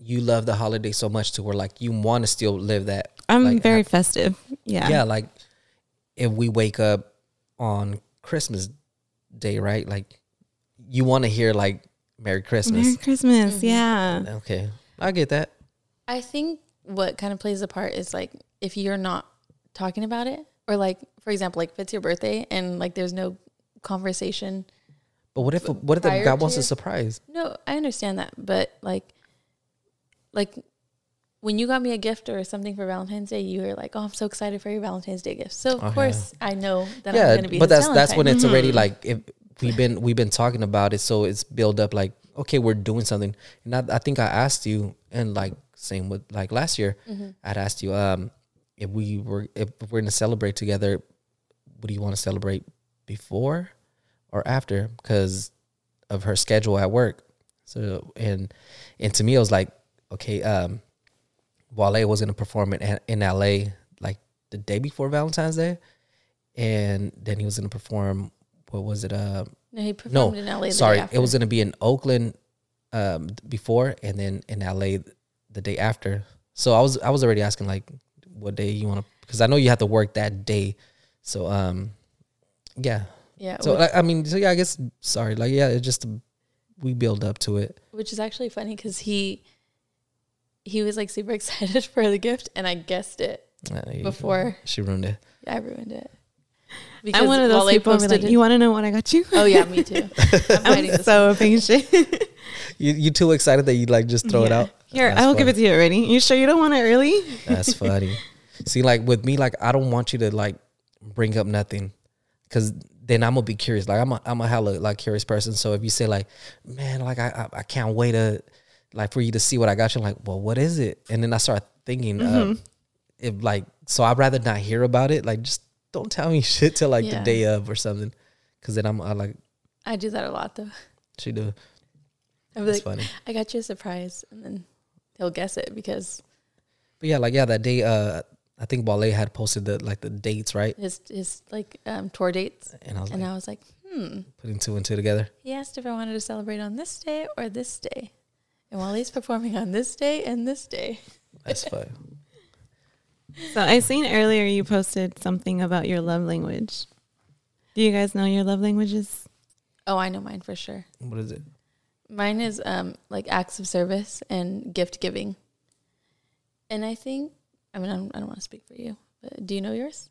you love the holiday so much to where like you want to still live that. I'm like, very have- festive. Yeah. yeah, like if we wake up on Christmas Day, right? Like you want to hear like Merry Christmas. Merry Christmas. Mm-hmm. Yeah. Okay, I get that. I think what kind of plays a part is like if you're not talking about it, or like for example, like if it's your birthday and like there's no conversation. But what if what if the Prior guy wants a surprise? No, I understand that, but like, like when you got me a gift or something for Valentine's Day, you were like, "Oh, I'm so excited for your Valentine's Day gift." So of Okay. course, I know that I'm going to be. but that's that's when Valentine. it's already like if we've been we've been talking about it, so it's built up like okay, we're doing something. And I, I think I asked you, and like same with like last year, I'd asked you um if we were if we're gonna celebrate together, what do you want to celebrate before or after? Because of her schedule at work. So and and to me, it was like okay, um, Wale was gonna perform in in LA like the day before Valentine's Day and then he was to perform. What was it? Uh, no, he no, performed in LA. Sorry, it was to be in Oakland um, before, and then in LA the day after. So I was I was already asking like, what day you want to? Because I know you have to work that day. So um, yeah. yeah. So which, like, I mean, so yeah, I guess sorry, like yeah, it just we build up to it. which is actually funny because he he was like super (laughs) excited for the gift, and I guessed it Uh, before she ruined it. Yeah, I ruined it. I'm one of those people who are like, it- you want to know what I got you? Oh yeah, me too. (laughs) I'm I'm so impatient. (laughs) You you too excited that you like just throw it out. Here, That's I'll give it to you already. You sure you don't want it early? That's funny. See, like with me, like I don't want you to like bring up nothing, because then I'm gonna be curious. Like I'm a I'm a hella like curious person. So if you say like, man, like I I, I can't wait to like for you to see what I got you, I'm like, well, what is it? And then I start thinking, Mm-hmm. uh, if like, so I'd rather not hear about it. Like, just don't tell me (laughs) shit till like Yeah. the day of or something, because then I'm I like I do that a lot though. she do. I'm like, funny. I got you a surprise, and then he'll guess it because But yeah, like yeah, that day. Uh, I think Wale had posted the like the dates right, his his like um, tour dates, and I was and like I was like, hmm. putting two and two together. He asked if I wanted to celebrate on this day or this day, and while he's performing on this day and this day, That's fun. So I seen earlier you posted something about your love language. Do you guys know your love languages? oh, I know mine for sure. What is it? Mine is um like acts of service and gift giving, and I think I mean I don't, I don't want to speak for you, but do you know yours?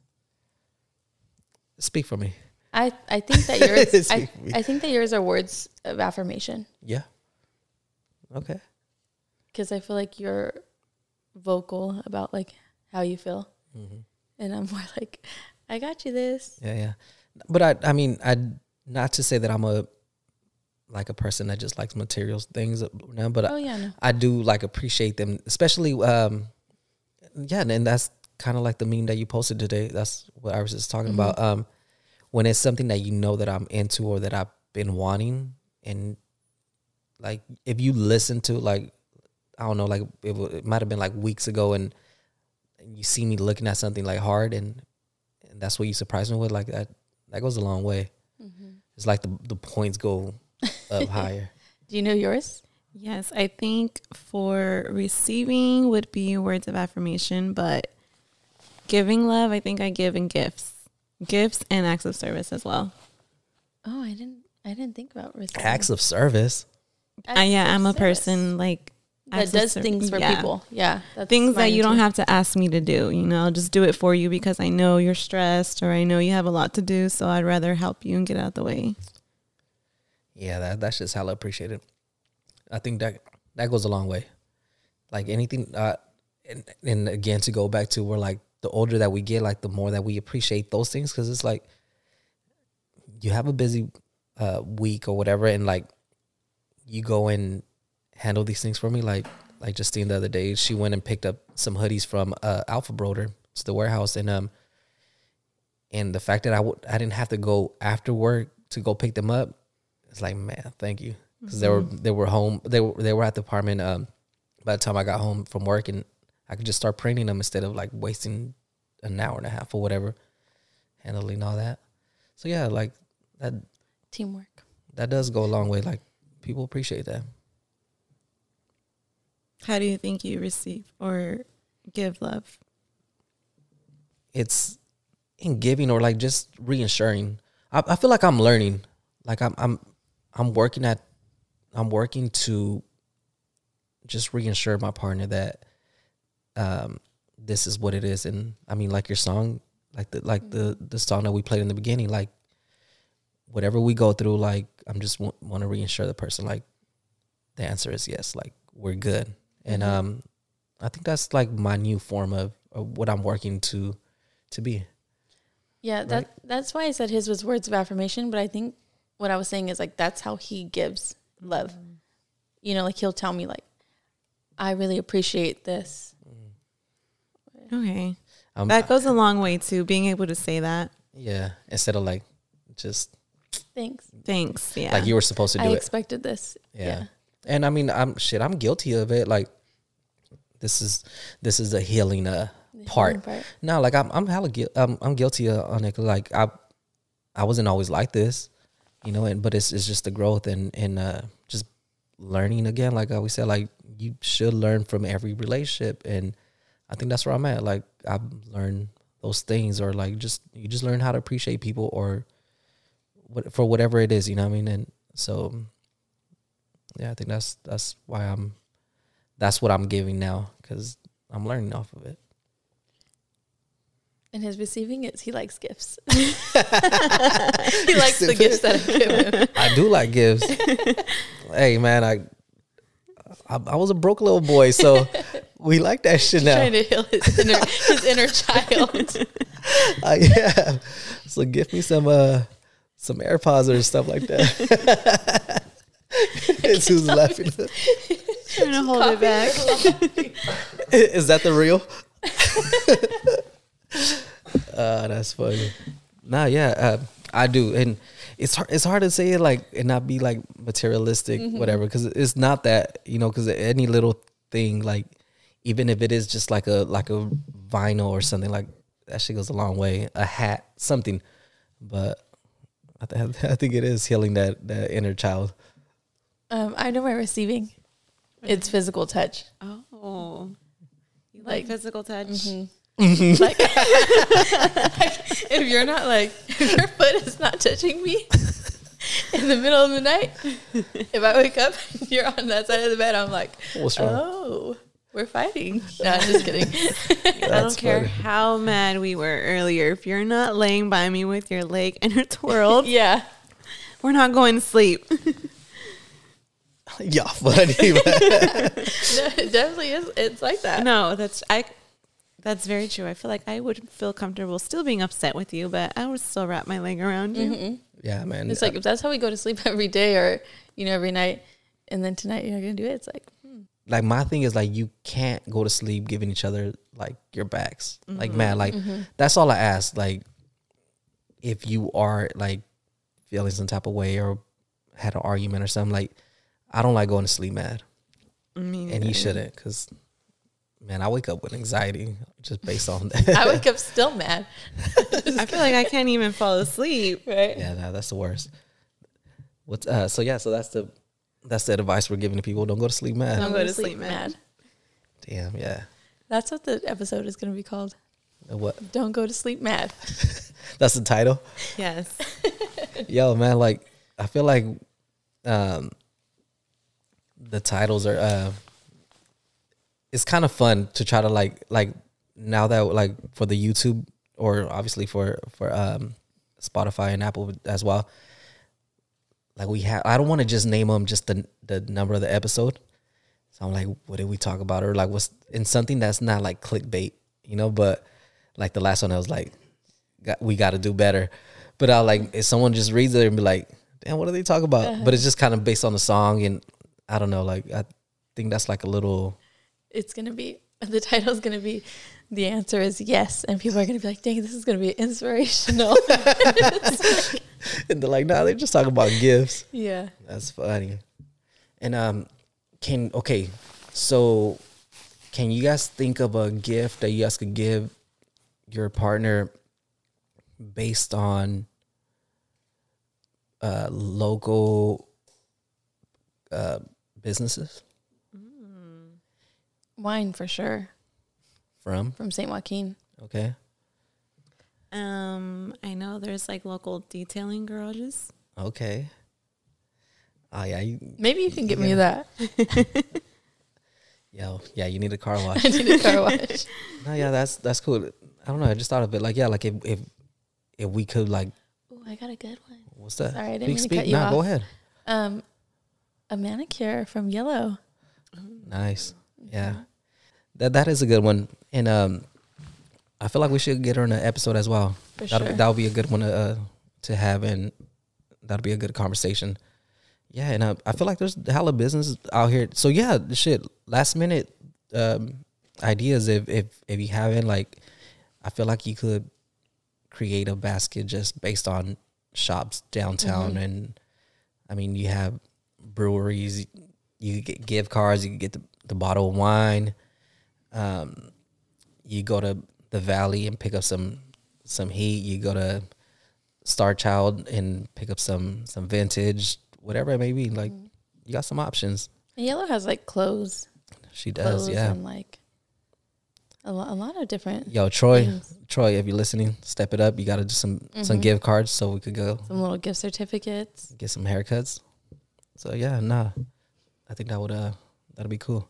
Speak for me. I I think that yours (laughs) I, Speak for me. I think that yours are words of affirmation Yeah. Okay. because I feel like you're vocal about like how you feel, Mm-hmm. and I'm (laughs) more like, I got you this. Yeah, yeah. But I, I mean, I not to say that I'm a like a person that just likes materials things now, but Oh I, yeah, no. I do like appreciate them, especially. um Yeah, and that's kind of like the meme that you posted today. That's what I was just talking about. Um, when it's something that you know that I'm into or that I've been wanting, and like if you listen to like I don't know, like it, wa- it might have been like weeks ago, and, and you see me looking at something like hard, and and that's what you surprise me with, like that. That goes a long way. Mm-hmm. It's like the the points go up (laughs) higher. Do you know yours? Yes, I think for receiving would be words of affirmation, but giving love, I think I give in gifts, gifts and acts of service as well. Oh, I didn't. I didn't think about receiving. Acts of service. Uh, yeah, I'm a person like that does ser- things for yeah. people. Yeah, that's Things that mine you don't have to ask me to do. You know, I'll just do it for you because I know you're stressed or I know you have a lot to do. So I'd rather help you and get out of the way. Yeah, that that's just hella appreciated. I think that that goes a long way. Like anything, uh, and, and again to go back to where like the older that we get, like the more that we appreciate those things because it's like you have a busy uh, week or whatever, and like you go and handle these things for me. Like like Justine the other day, she went and picked up some hoodies from uh, Alpha Broder to the warehouse, and um, and the fact that I w- I didn't have to go after work to go pick them up, it's like man, thank you, because they were they were home, they were they were at the apartment. Um, by the time I got home from work, and I could just start printing them instead of like wasting an hour and a half or whatever, handling all that. So yeah, like that teamwork. that does go a long way. Like people appreciate that. How do you think you receive or give love? it's in giving or like just reassuring. I, I feel like I'm learning. Like I'm I'm I'm working at I'm working to just reassure my partner that um this is what it is. And I mean like your song, like the like the the song that we played in the beginning, like whatever we go through, like I'm just w- want to reassure the person like the answer is yes, like we're good. And um I think that's like my new form of, of what I'm working to to be. Yeah, that that's why I said his was words of affirmation. But I think what I was saying is like that's how he gives love. You know, like he'll tell me like, "I really appreciate this." Okay. Um, That goes a long way to being able to say that. yeah, instead of like just Thanks. Thanks. Yeah. like you were supposed to I do it. I expected this. Yeah. Yeah. And I mean, I'm shit. I'm guilty of it. Like this is this is a healing uh The part. healing part. No, like I'm I'm hella guilty. I'm I'm guilty uh, on it. 'cause, Like I I wasn't always like this, you know. And but it's it's just the growth and and uh just learning again. Like I always said, like you should learn from every relationship, and I think that's where I'm at. Like I've learned those things, or like just you just learn how to appreciate people, or what for whatever it is. You know what I mean? And so yeah, I think that's that's why I'm that's what I'm giving now because I'm learning off of it. And his receiving is he likes gifts. (laughs) he likes the gifts that I give him. I do like gifts. hey man, I, I I was a broke little boy, so (laughs) we like that shit now. Trying to heal his inner his inner (laughs) child. Uh, yeah, so give me some uh some AirPods or stuff like that. (laughs) it's who's laughing. trying to (laughs) hold it back. (laughs) Is that the real? uh, that's funny. Nah, yeah, uh, I do, and it's hard. It's hard to say it like and not be like materialistic, whatever, because it's not that you know. Because any little thing, like even if it is just like a like a vinyl or something, like that shit goes a long way. A hat, something, but I, th- (laughs) I think it is healing that that inner child. Um, I know my receiving. It's physical touch. Oh. You Like- like physical touch? (laughs) Like, like, (laughs) if you're not like if your foot is not touching me in the middle of the night, if I wake up and you're on that side of the bed, I'm like, What's wrong? oh, we're fighting. (laughs) No, I'm just kidding. (laughs) I don't That's care funny. how mad we were earlier. If you're not laying by me with your leg intertwirled, (laughs) yeah. we're not going to sleep. Y'all funny, man. No, it definitely is. It's like that. no, that's I. That's very true. I feel like I would feel comfortable still being upset with you, but I would still wrap my leg around you. Mm-hmm. Yeah, man. It's like if that's how we go to sleep every day or, you know, every night, and then tonight you're not going to do it, it's like, like my thing is like you can't go to sleep giving each other like your backs. Like man, like that's all I ask. Like if you are like feeling some type of way or had an argument or something, like I don't like going to sleep mad, I mean, and you shouldn't, because man, I wake up with anxiety just based on (laughs) that. I wake up still mad. (laughs) I feel like I can't even fall asleep. Right? yeah, no, that's the worst. What's uh? So yeah, so that's the that's the advice we're giving to people. Don't go to sleep mad. Don't go to sleep mad. Damn, yeah. That's what the episode is going to be called. What? Don't go to sleep mad. (laughs) That's the title. Yes. (laughs) Yo, man, like I feel like um the titles are uh it's kind of fun to try to like like now that like for the YouTube or obviously for for um Spotify and Apple as well. Like we have I don't want to just name them just the the number of the episode. So I'm like what did we talk about or like what's in something that's not like clickbait, you know, but like the last one I was like got, we got to do better. But I like if someone just reads it and be like, "Damn, what are they talking about?" Uh-huh. But it's just kind of based on the song, and I don't know. Like I think that's like a little. It's going to be, (laughs) the title's going to be, the answer is yes. And people are going to be like, dang, this is going to be inspirational. (laughs) (laughs) And they're like, "Nah, they're just talking about gifts." yeah. That's funny. And um, can okay, so can you guys think of a gift that you guys could give your partner based on uh local uh businesses Wine for sure from? from St. Joaquin. Okay. Um, I know there's like local detailing garages. Okay. Oh yeah, you, Maybe you can get me that. (laughs) yo, yeah, you need a car wash. (laughs) I need a car wash. (laughs) no, yeah, that's that's cool. I don't know. I just thought of it like yeah, like if if if we could like Oh, I got a good one. what's that? Sorry, I didn't Speak, mean to speak. cut you Nah, go off. ahead. Um, a manicure from Yellow. Nice. Yeah. That that is a good one. And um I feel like we should get her in an episode as well. For That'll, sure. that'll be a good one to, uh, to have and that'll be a good conversation. Yeah, and uh, I feel like there's hella business out here. So yeah, shit last minute um ideas if if if you haven't like I feel like you could create a basket just based on shops downtown Mhm. and I mean you have breweries you could get gift cards you could get the, the bottle of wine um you go to the valley and pick up some some heat. You go to star child and pick up some some vintage whatever it may be. Like Mm-hmm. you got some options. And Yellow has like clothes, she does clothes, yeah. and like a, lo- a lot of different yo troy things. troy if you're listening step it up. You got to do some some Mhm. gift cards so we could go Some little gift certificates. get some haircuts. So yeah nah. I think that would uh that'd be cool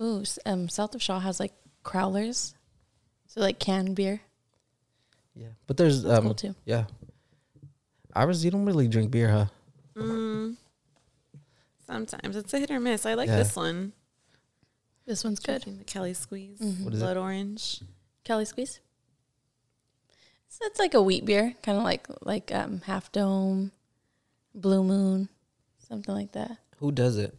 Ooh, um, South of Shaw has like crowlers, so like canned beer. yeah but there's That's um cool too. yeah iris you don't really drink beer huh Mm, sometimes it's a hit or miss. I like Yeah. this one. This one's good. Drinking The Cali Squeeze, Mhm. What is it? blood orange. Cali Squeeze. So it's like a wheat beer, kind of like like um, Half Dome, Blue Moon, something like that. who does it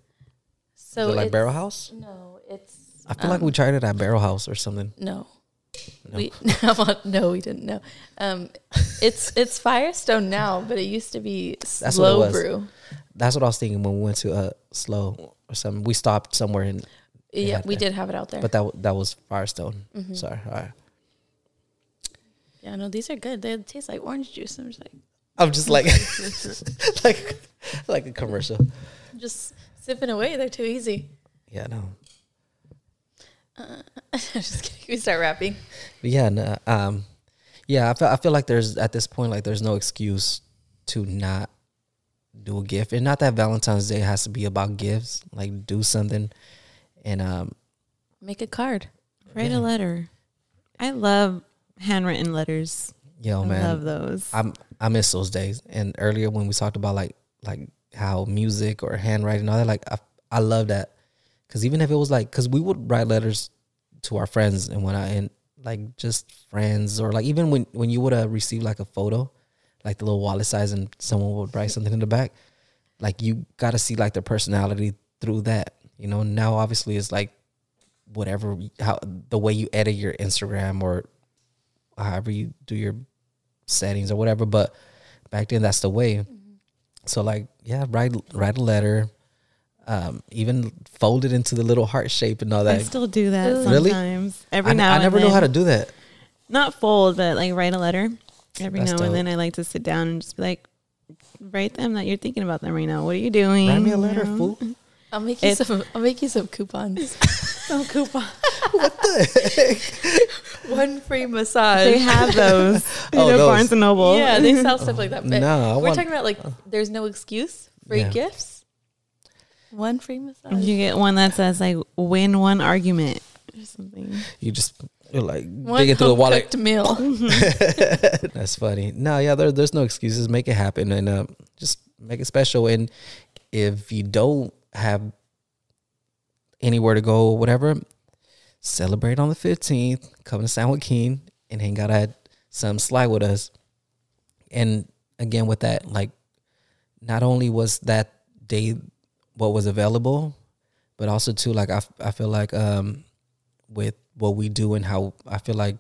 So is it like barrel house No, it's. i feel like um, we tried it at barrel house or something No. No. We (laughs) no, we didn't know. Um, it's it's Firestone now, but it used to be what it SLO Brew. that's what i was thinking when we went to uh slow or something we stopped somewhere in Yeah, we that. did have it out there. but that that was firestone Mhm. sorry all right yeah, no, these are good. They taste like orange juice. I'm just like i'm just like (laughs) (laughs) like like a commercial just sipping away. They're too easy. yeah no (laughs) just kidding. We start rapping. But yeah, no, um, yeah, I feel I feel like there's at this point like there's no excuse to not do a gift, and not that Valentine's Day has to be about gifts. Like do something, and um, Make a card. Write Yeah. a letter. I love handwritten letters. yo I man, love those. I'm I miss those days. And earlier when we talked about like like how music or handwriting, all that, like I I love that because even if it was like because we would write letters to our friends and when I and like just friends or like even when when you would have received like a photo, like the little wallet size, and someone would write something in the back, like you got to see like their personality through that. You know, now obviously it's like whatever how the way you edit your Instagram or however you do your settings or whatever. But back then, that's the way. So like, yeah, write write a letter, um, even fold it into the little heart shape and all that. I still do that Ooh. Really? sometimes. Every I, now I and never then. know how to do that. not fold, but like write a letter. Every That's now dope. and then I like to sit down and just be like, Write them that you're thinking about them right now. What are you doing? Write me a letter, You know? fool. (laughs) I'll make you It's- some. I'll make you some coupons. (laughs) Some coupon. (laughs) One free massage. They have those. (laughs) You Oh, know, those. Barnes and Noble. yeah, they sell stuff like that. But No, I we're want- talking about like there's no excuse. Free Yeah. gifts. One free massage. You get one that says like win one argument or something. You just you're like One digging through the wallet. home-cooked meal. That's funny. No, yeah, there, there's no excuses. Make it happen and uh, just make it special. And if you don't have anywhere to go, or whatever, celebrate on the 15th. Come to San Joaquin and hang out at some slide with us. And again, with that, like, not only was that day what was available, but also too, like, I, I feel like um, with what we do and how I feel like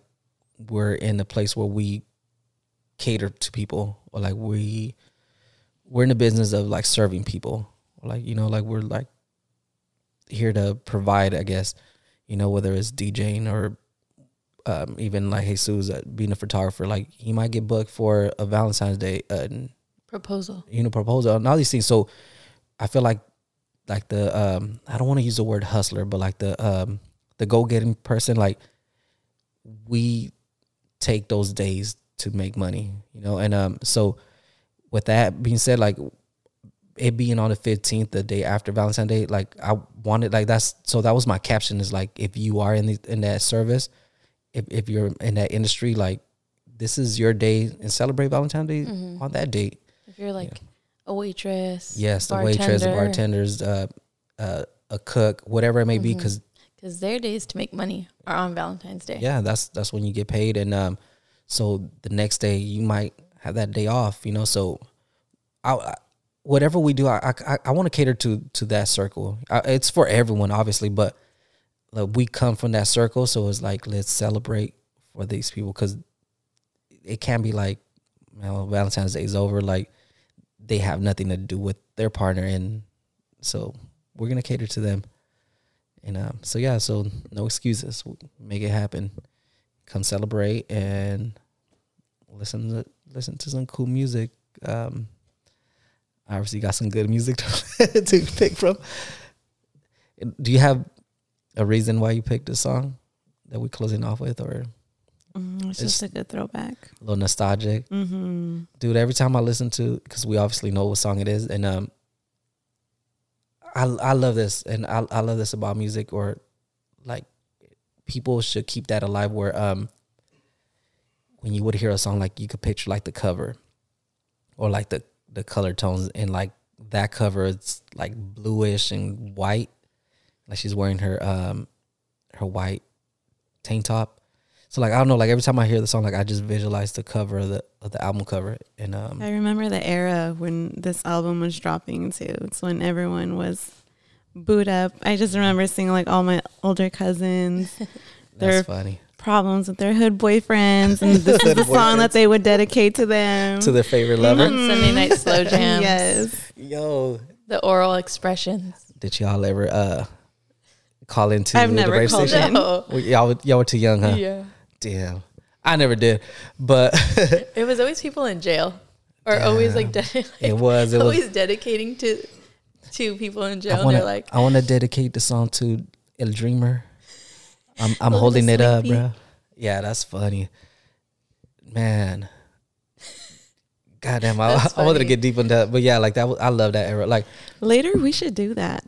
we're in a place where we cater to people or like we we're in the business of like serving people like you know like we're like here to provide i guess you know whether it's djing or um, even like jesus uh, being a photographer like he might get booked for a valentine's day uh, Proposal. you know proposal and all these things so i feel like like the um i don't want to use the word hustler but like the um the go-getting person like we take those days to make money you know and um so with that being said like it being on the 15th the day after valentine's day like i wanted like that's so that was my caption is like if you are in the in that service if, if you're in that industry like this is your day and celebrate valentine's day on that date If you're like a waitress. Yes, the waitress, the bartenders, uh, uh, a cook, whatever it may be, because Because their days to make money are on Valentine's Day. yeah, that's that's when you get paid, and um, so the next day you might have that day off, you know. So, I, I whatever we do, I I, I want to cater to to that circle. I, it's for everyone, obviously, but like, we come from that circle, so it's like let's celebrate for these people because it can be like, you know, Valentine's Day is over, like they have nothing to do with their partner, and so we're gonna cater to them. And um, so yeah, so no excuses. Make it happen. Come celebrate and listen to listen to some cool music. Um, obviously got some good music to, (laughs) to pick from. Do you have a reason why you picked this song that we're closing off with, or Mm, it's just a good throwback. a little nostalgic? Mm-hmm. dude every time i listen to because we obviously know what song it is and um i i love this and i, I love this about music or like people should keep that alive where um when you would hear a song like you could picture like the cover or like the the color tones and like that cover it's like bluish and white like she's wearing her um her white tank top so like I don't know, like every time I hear the song, like I just visualize the cover of the of the album cover, and um, I remember the era when this album was dropping too. It's when everyone was boot up. I just remember seeing like all my older cousins, their (laughs) that's funny problems with their hood boyfriends, and this is (laughs) the song that they would dedicate to them. to their favorite lover. On Sunday night slow (laughs) jams. yes. Yo, The oral expressions. did y'all ever uh call into I've the never radio called station? in. No. Y'all were- y'all were too young, huh? Yeah. Damn, I never did, but (laughs) It was always people in jail. Or always like, de- like it was it was. always dedicating to to people in jail. I and want they're to like, I want to dedicate the song to El Dreamer. I'm I'm holding it up, bro. Yeah, that's funny, man. Goddamn, I, (laughs) I wanted to get deep into that, but yeah, like that. I love that era. Like, Later, we should do that.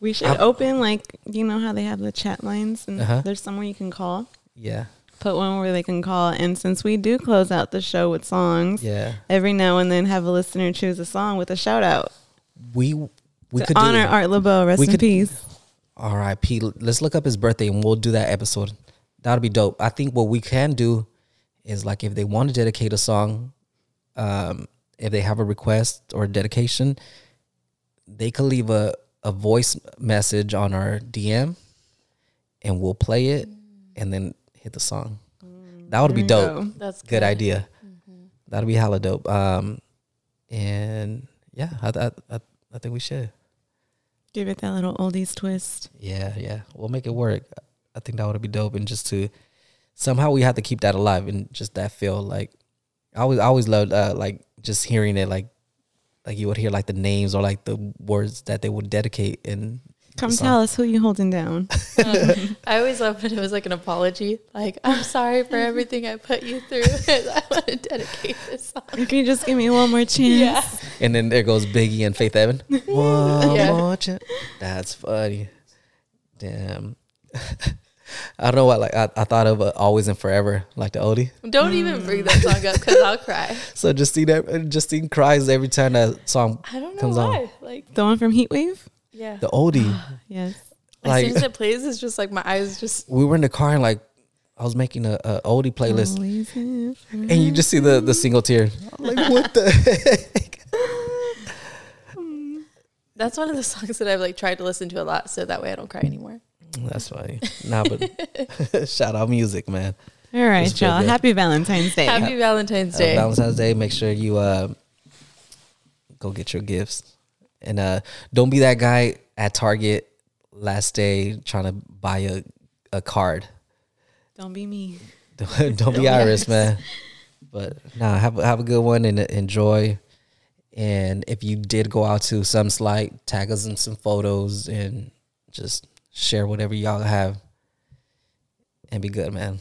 We should I'm- open like you know how they have the chat lines, and Uh-huh. there's somewhere you can call. yeah, Put one where they can call, and since we do close out the show with songs, yeah. every now and then have a listener choose a song with a shout out We we to could honor Art Laboe. Rest we in could- peace. R.I.P. Let's look up his birthday and we'll do that episode. That'll be dope. I think what we can do is like if they want to dedicate a song, um, if they have a request or a dedication, they could leave a, a voice message on our DM and we'll play it and then hit the song. That would be dope. go. that's Good idea. That'd be hella dope. Um, and yeah, I, I, I, I think we should. Give it that little oldies twist. Yeah, yeah. We'll make it work. I think that would be dope. And just to somehow we have to keep that alive and just that feel like I always I always loved uh, like just hearing it like like you would hear like the names or like the words that they would dedicate and Come song. tell us who you holding down. (laughs) I always loved when it was like an apology. Like, I'm sorry for everything I put you through. (laughs) I want to dedicate this song. Can you just give me one more chance? Yeah. and then there goes Biggie and Faith Evan. (laughs) One Yeah. more chance. That's funny. Damn. I don't know what like I, I thought of uh, always and forever like the oldie. Don't even bring that song up because I'll cry. So Justine that Justine cries every time that song I don't know comes why. on. Like, The one from Heatwave? Yeah. The oldie. (laughs) Yes. like- as soon as it plays, it's just like my eyes just. we were in the car and like I was making a, a oldie playlist and and you just see the the single tear. I'm like what the heck? (laughs) That's one of the songs that I've like tried to listen to a lot, so that way I don't cry anymore. That's funny. Nah, but (laughs) shout out music, man. All right, y'all. good. Happy Valentine's Day. Happy Valentine's Uh, Day. Valentine's Day. Make sure you uh, go get your gifts, and uh, don't be that guy at Target last day trying to buy a a card. Don't be me. (laughs) don't, don't be Iris, man. But nah, have a- have a good one and enjoy. And if you did go out to some slight, tag us in some photos and just share whatever y'all have, and be good, man.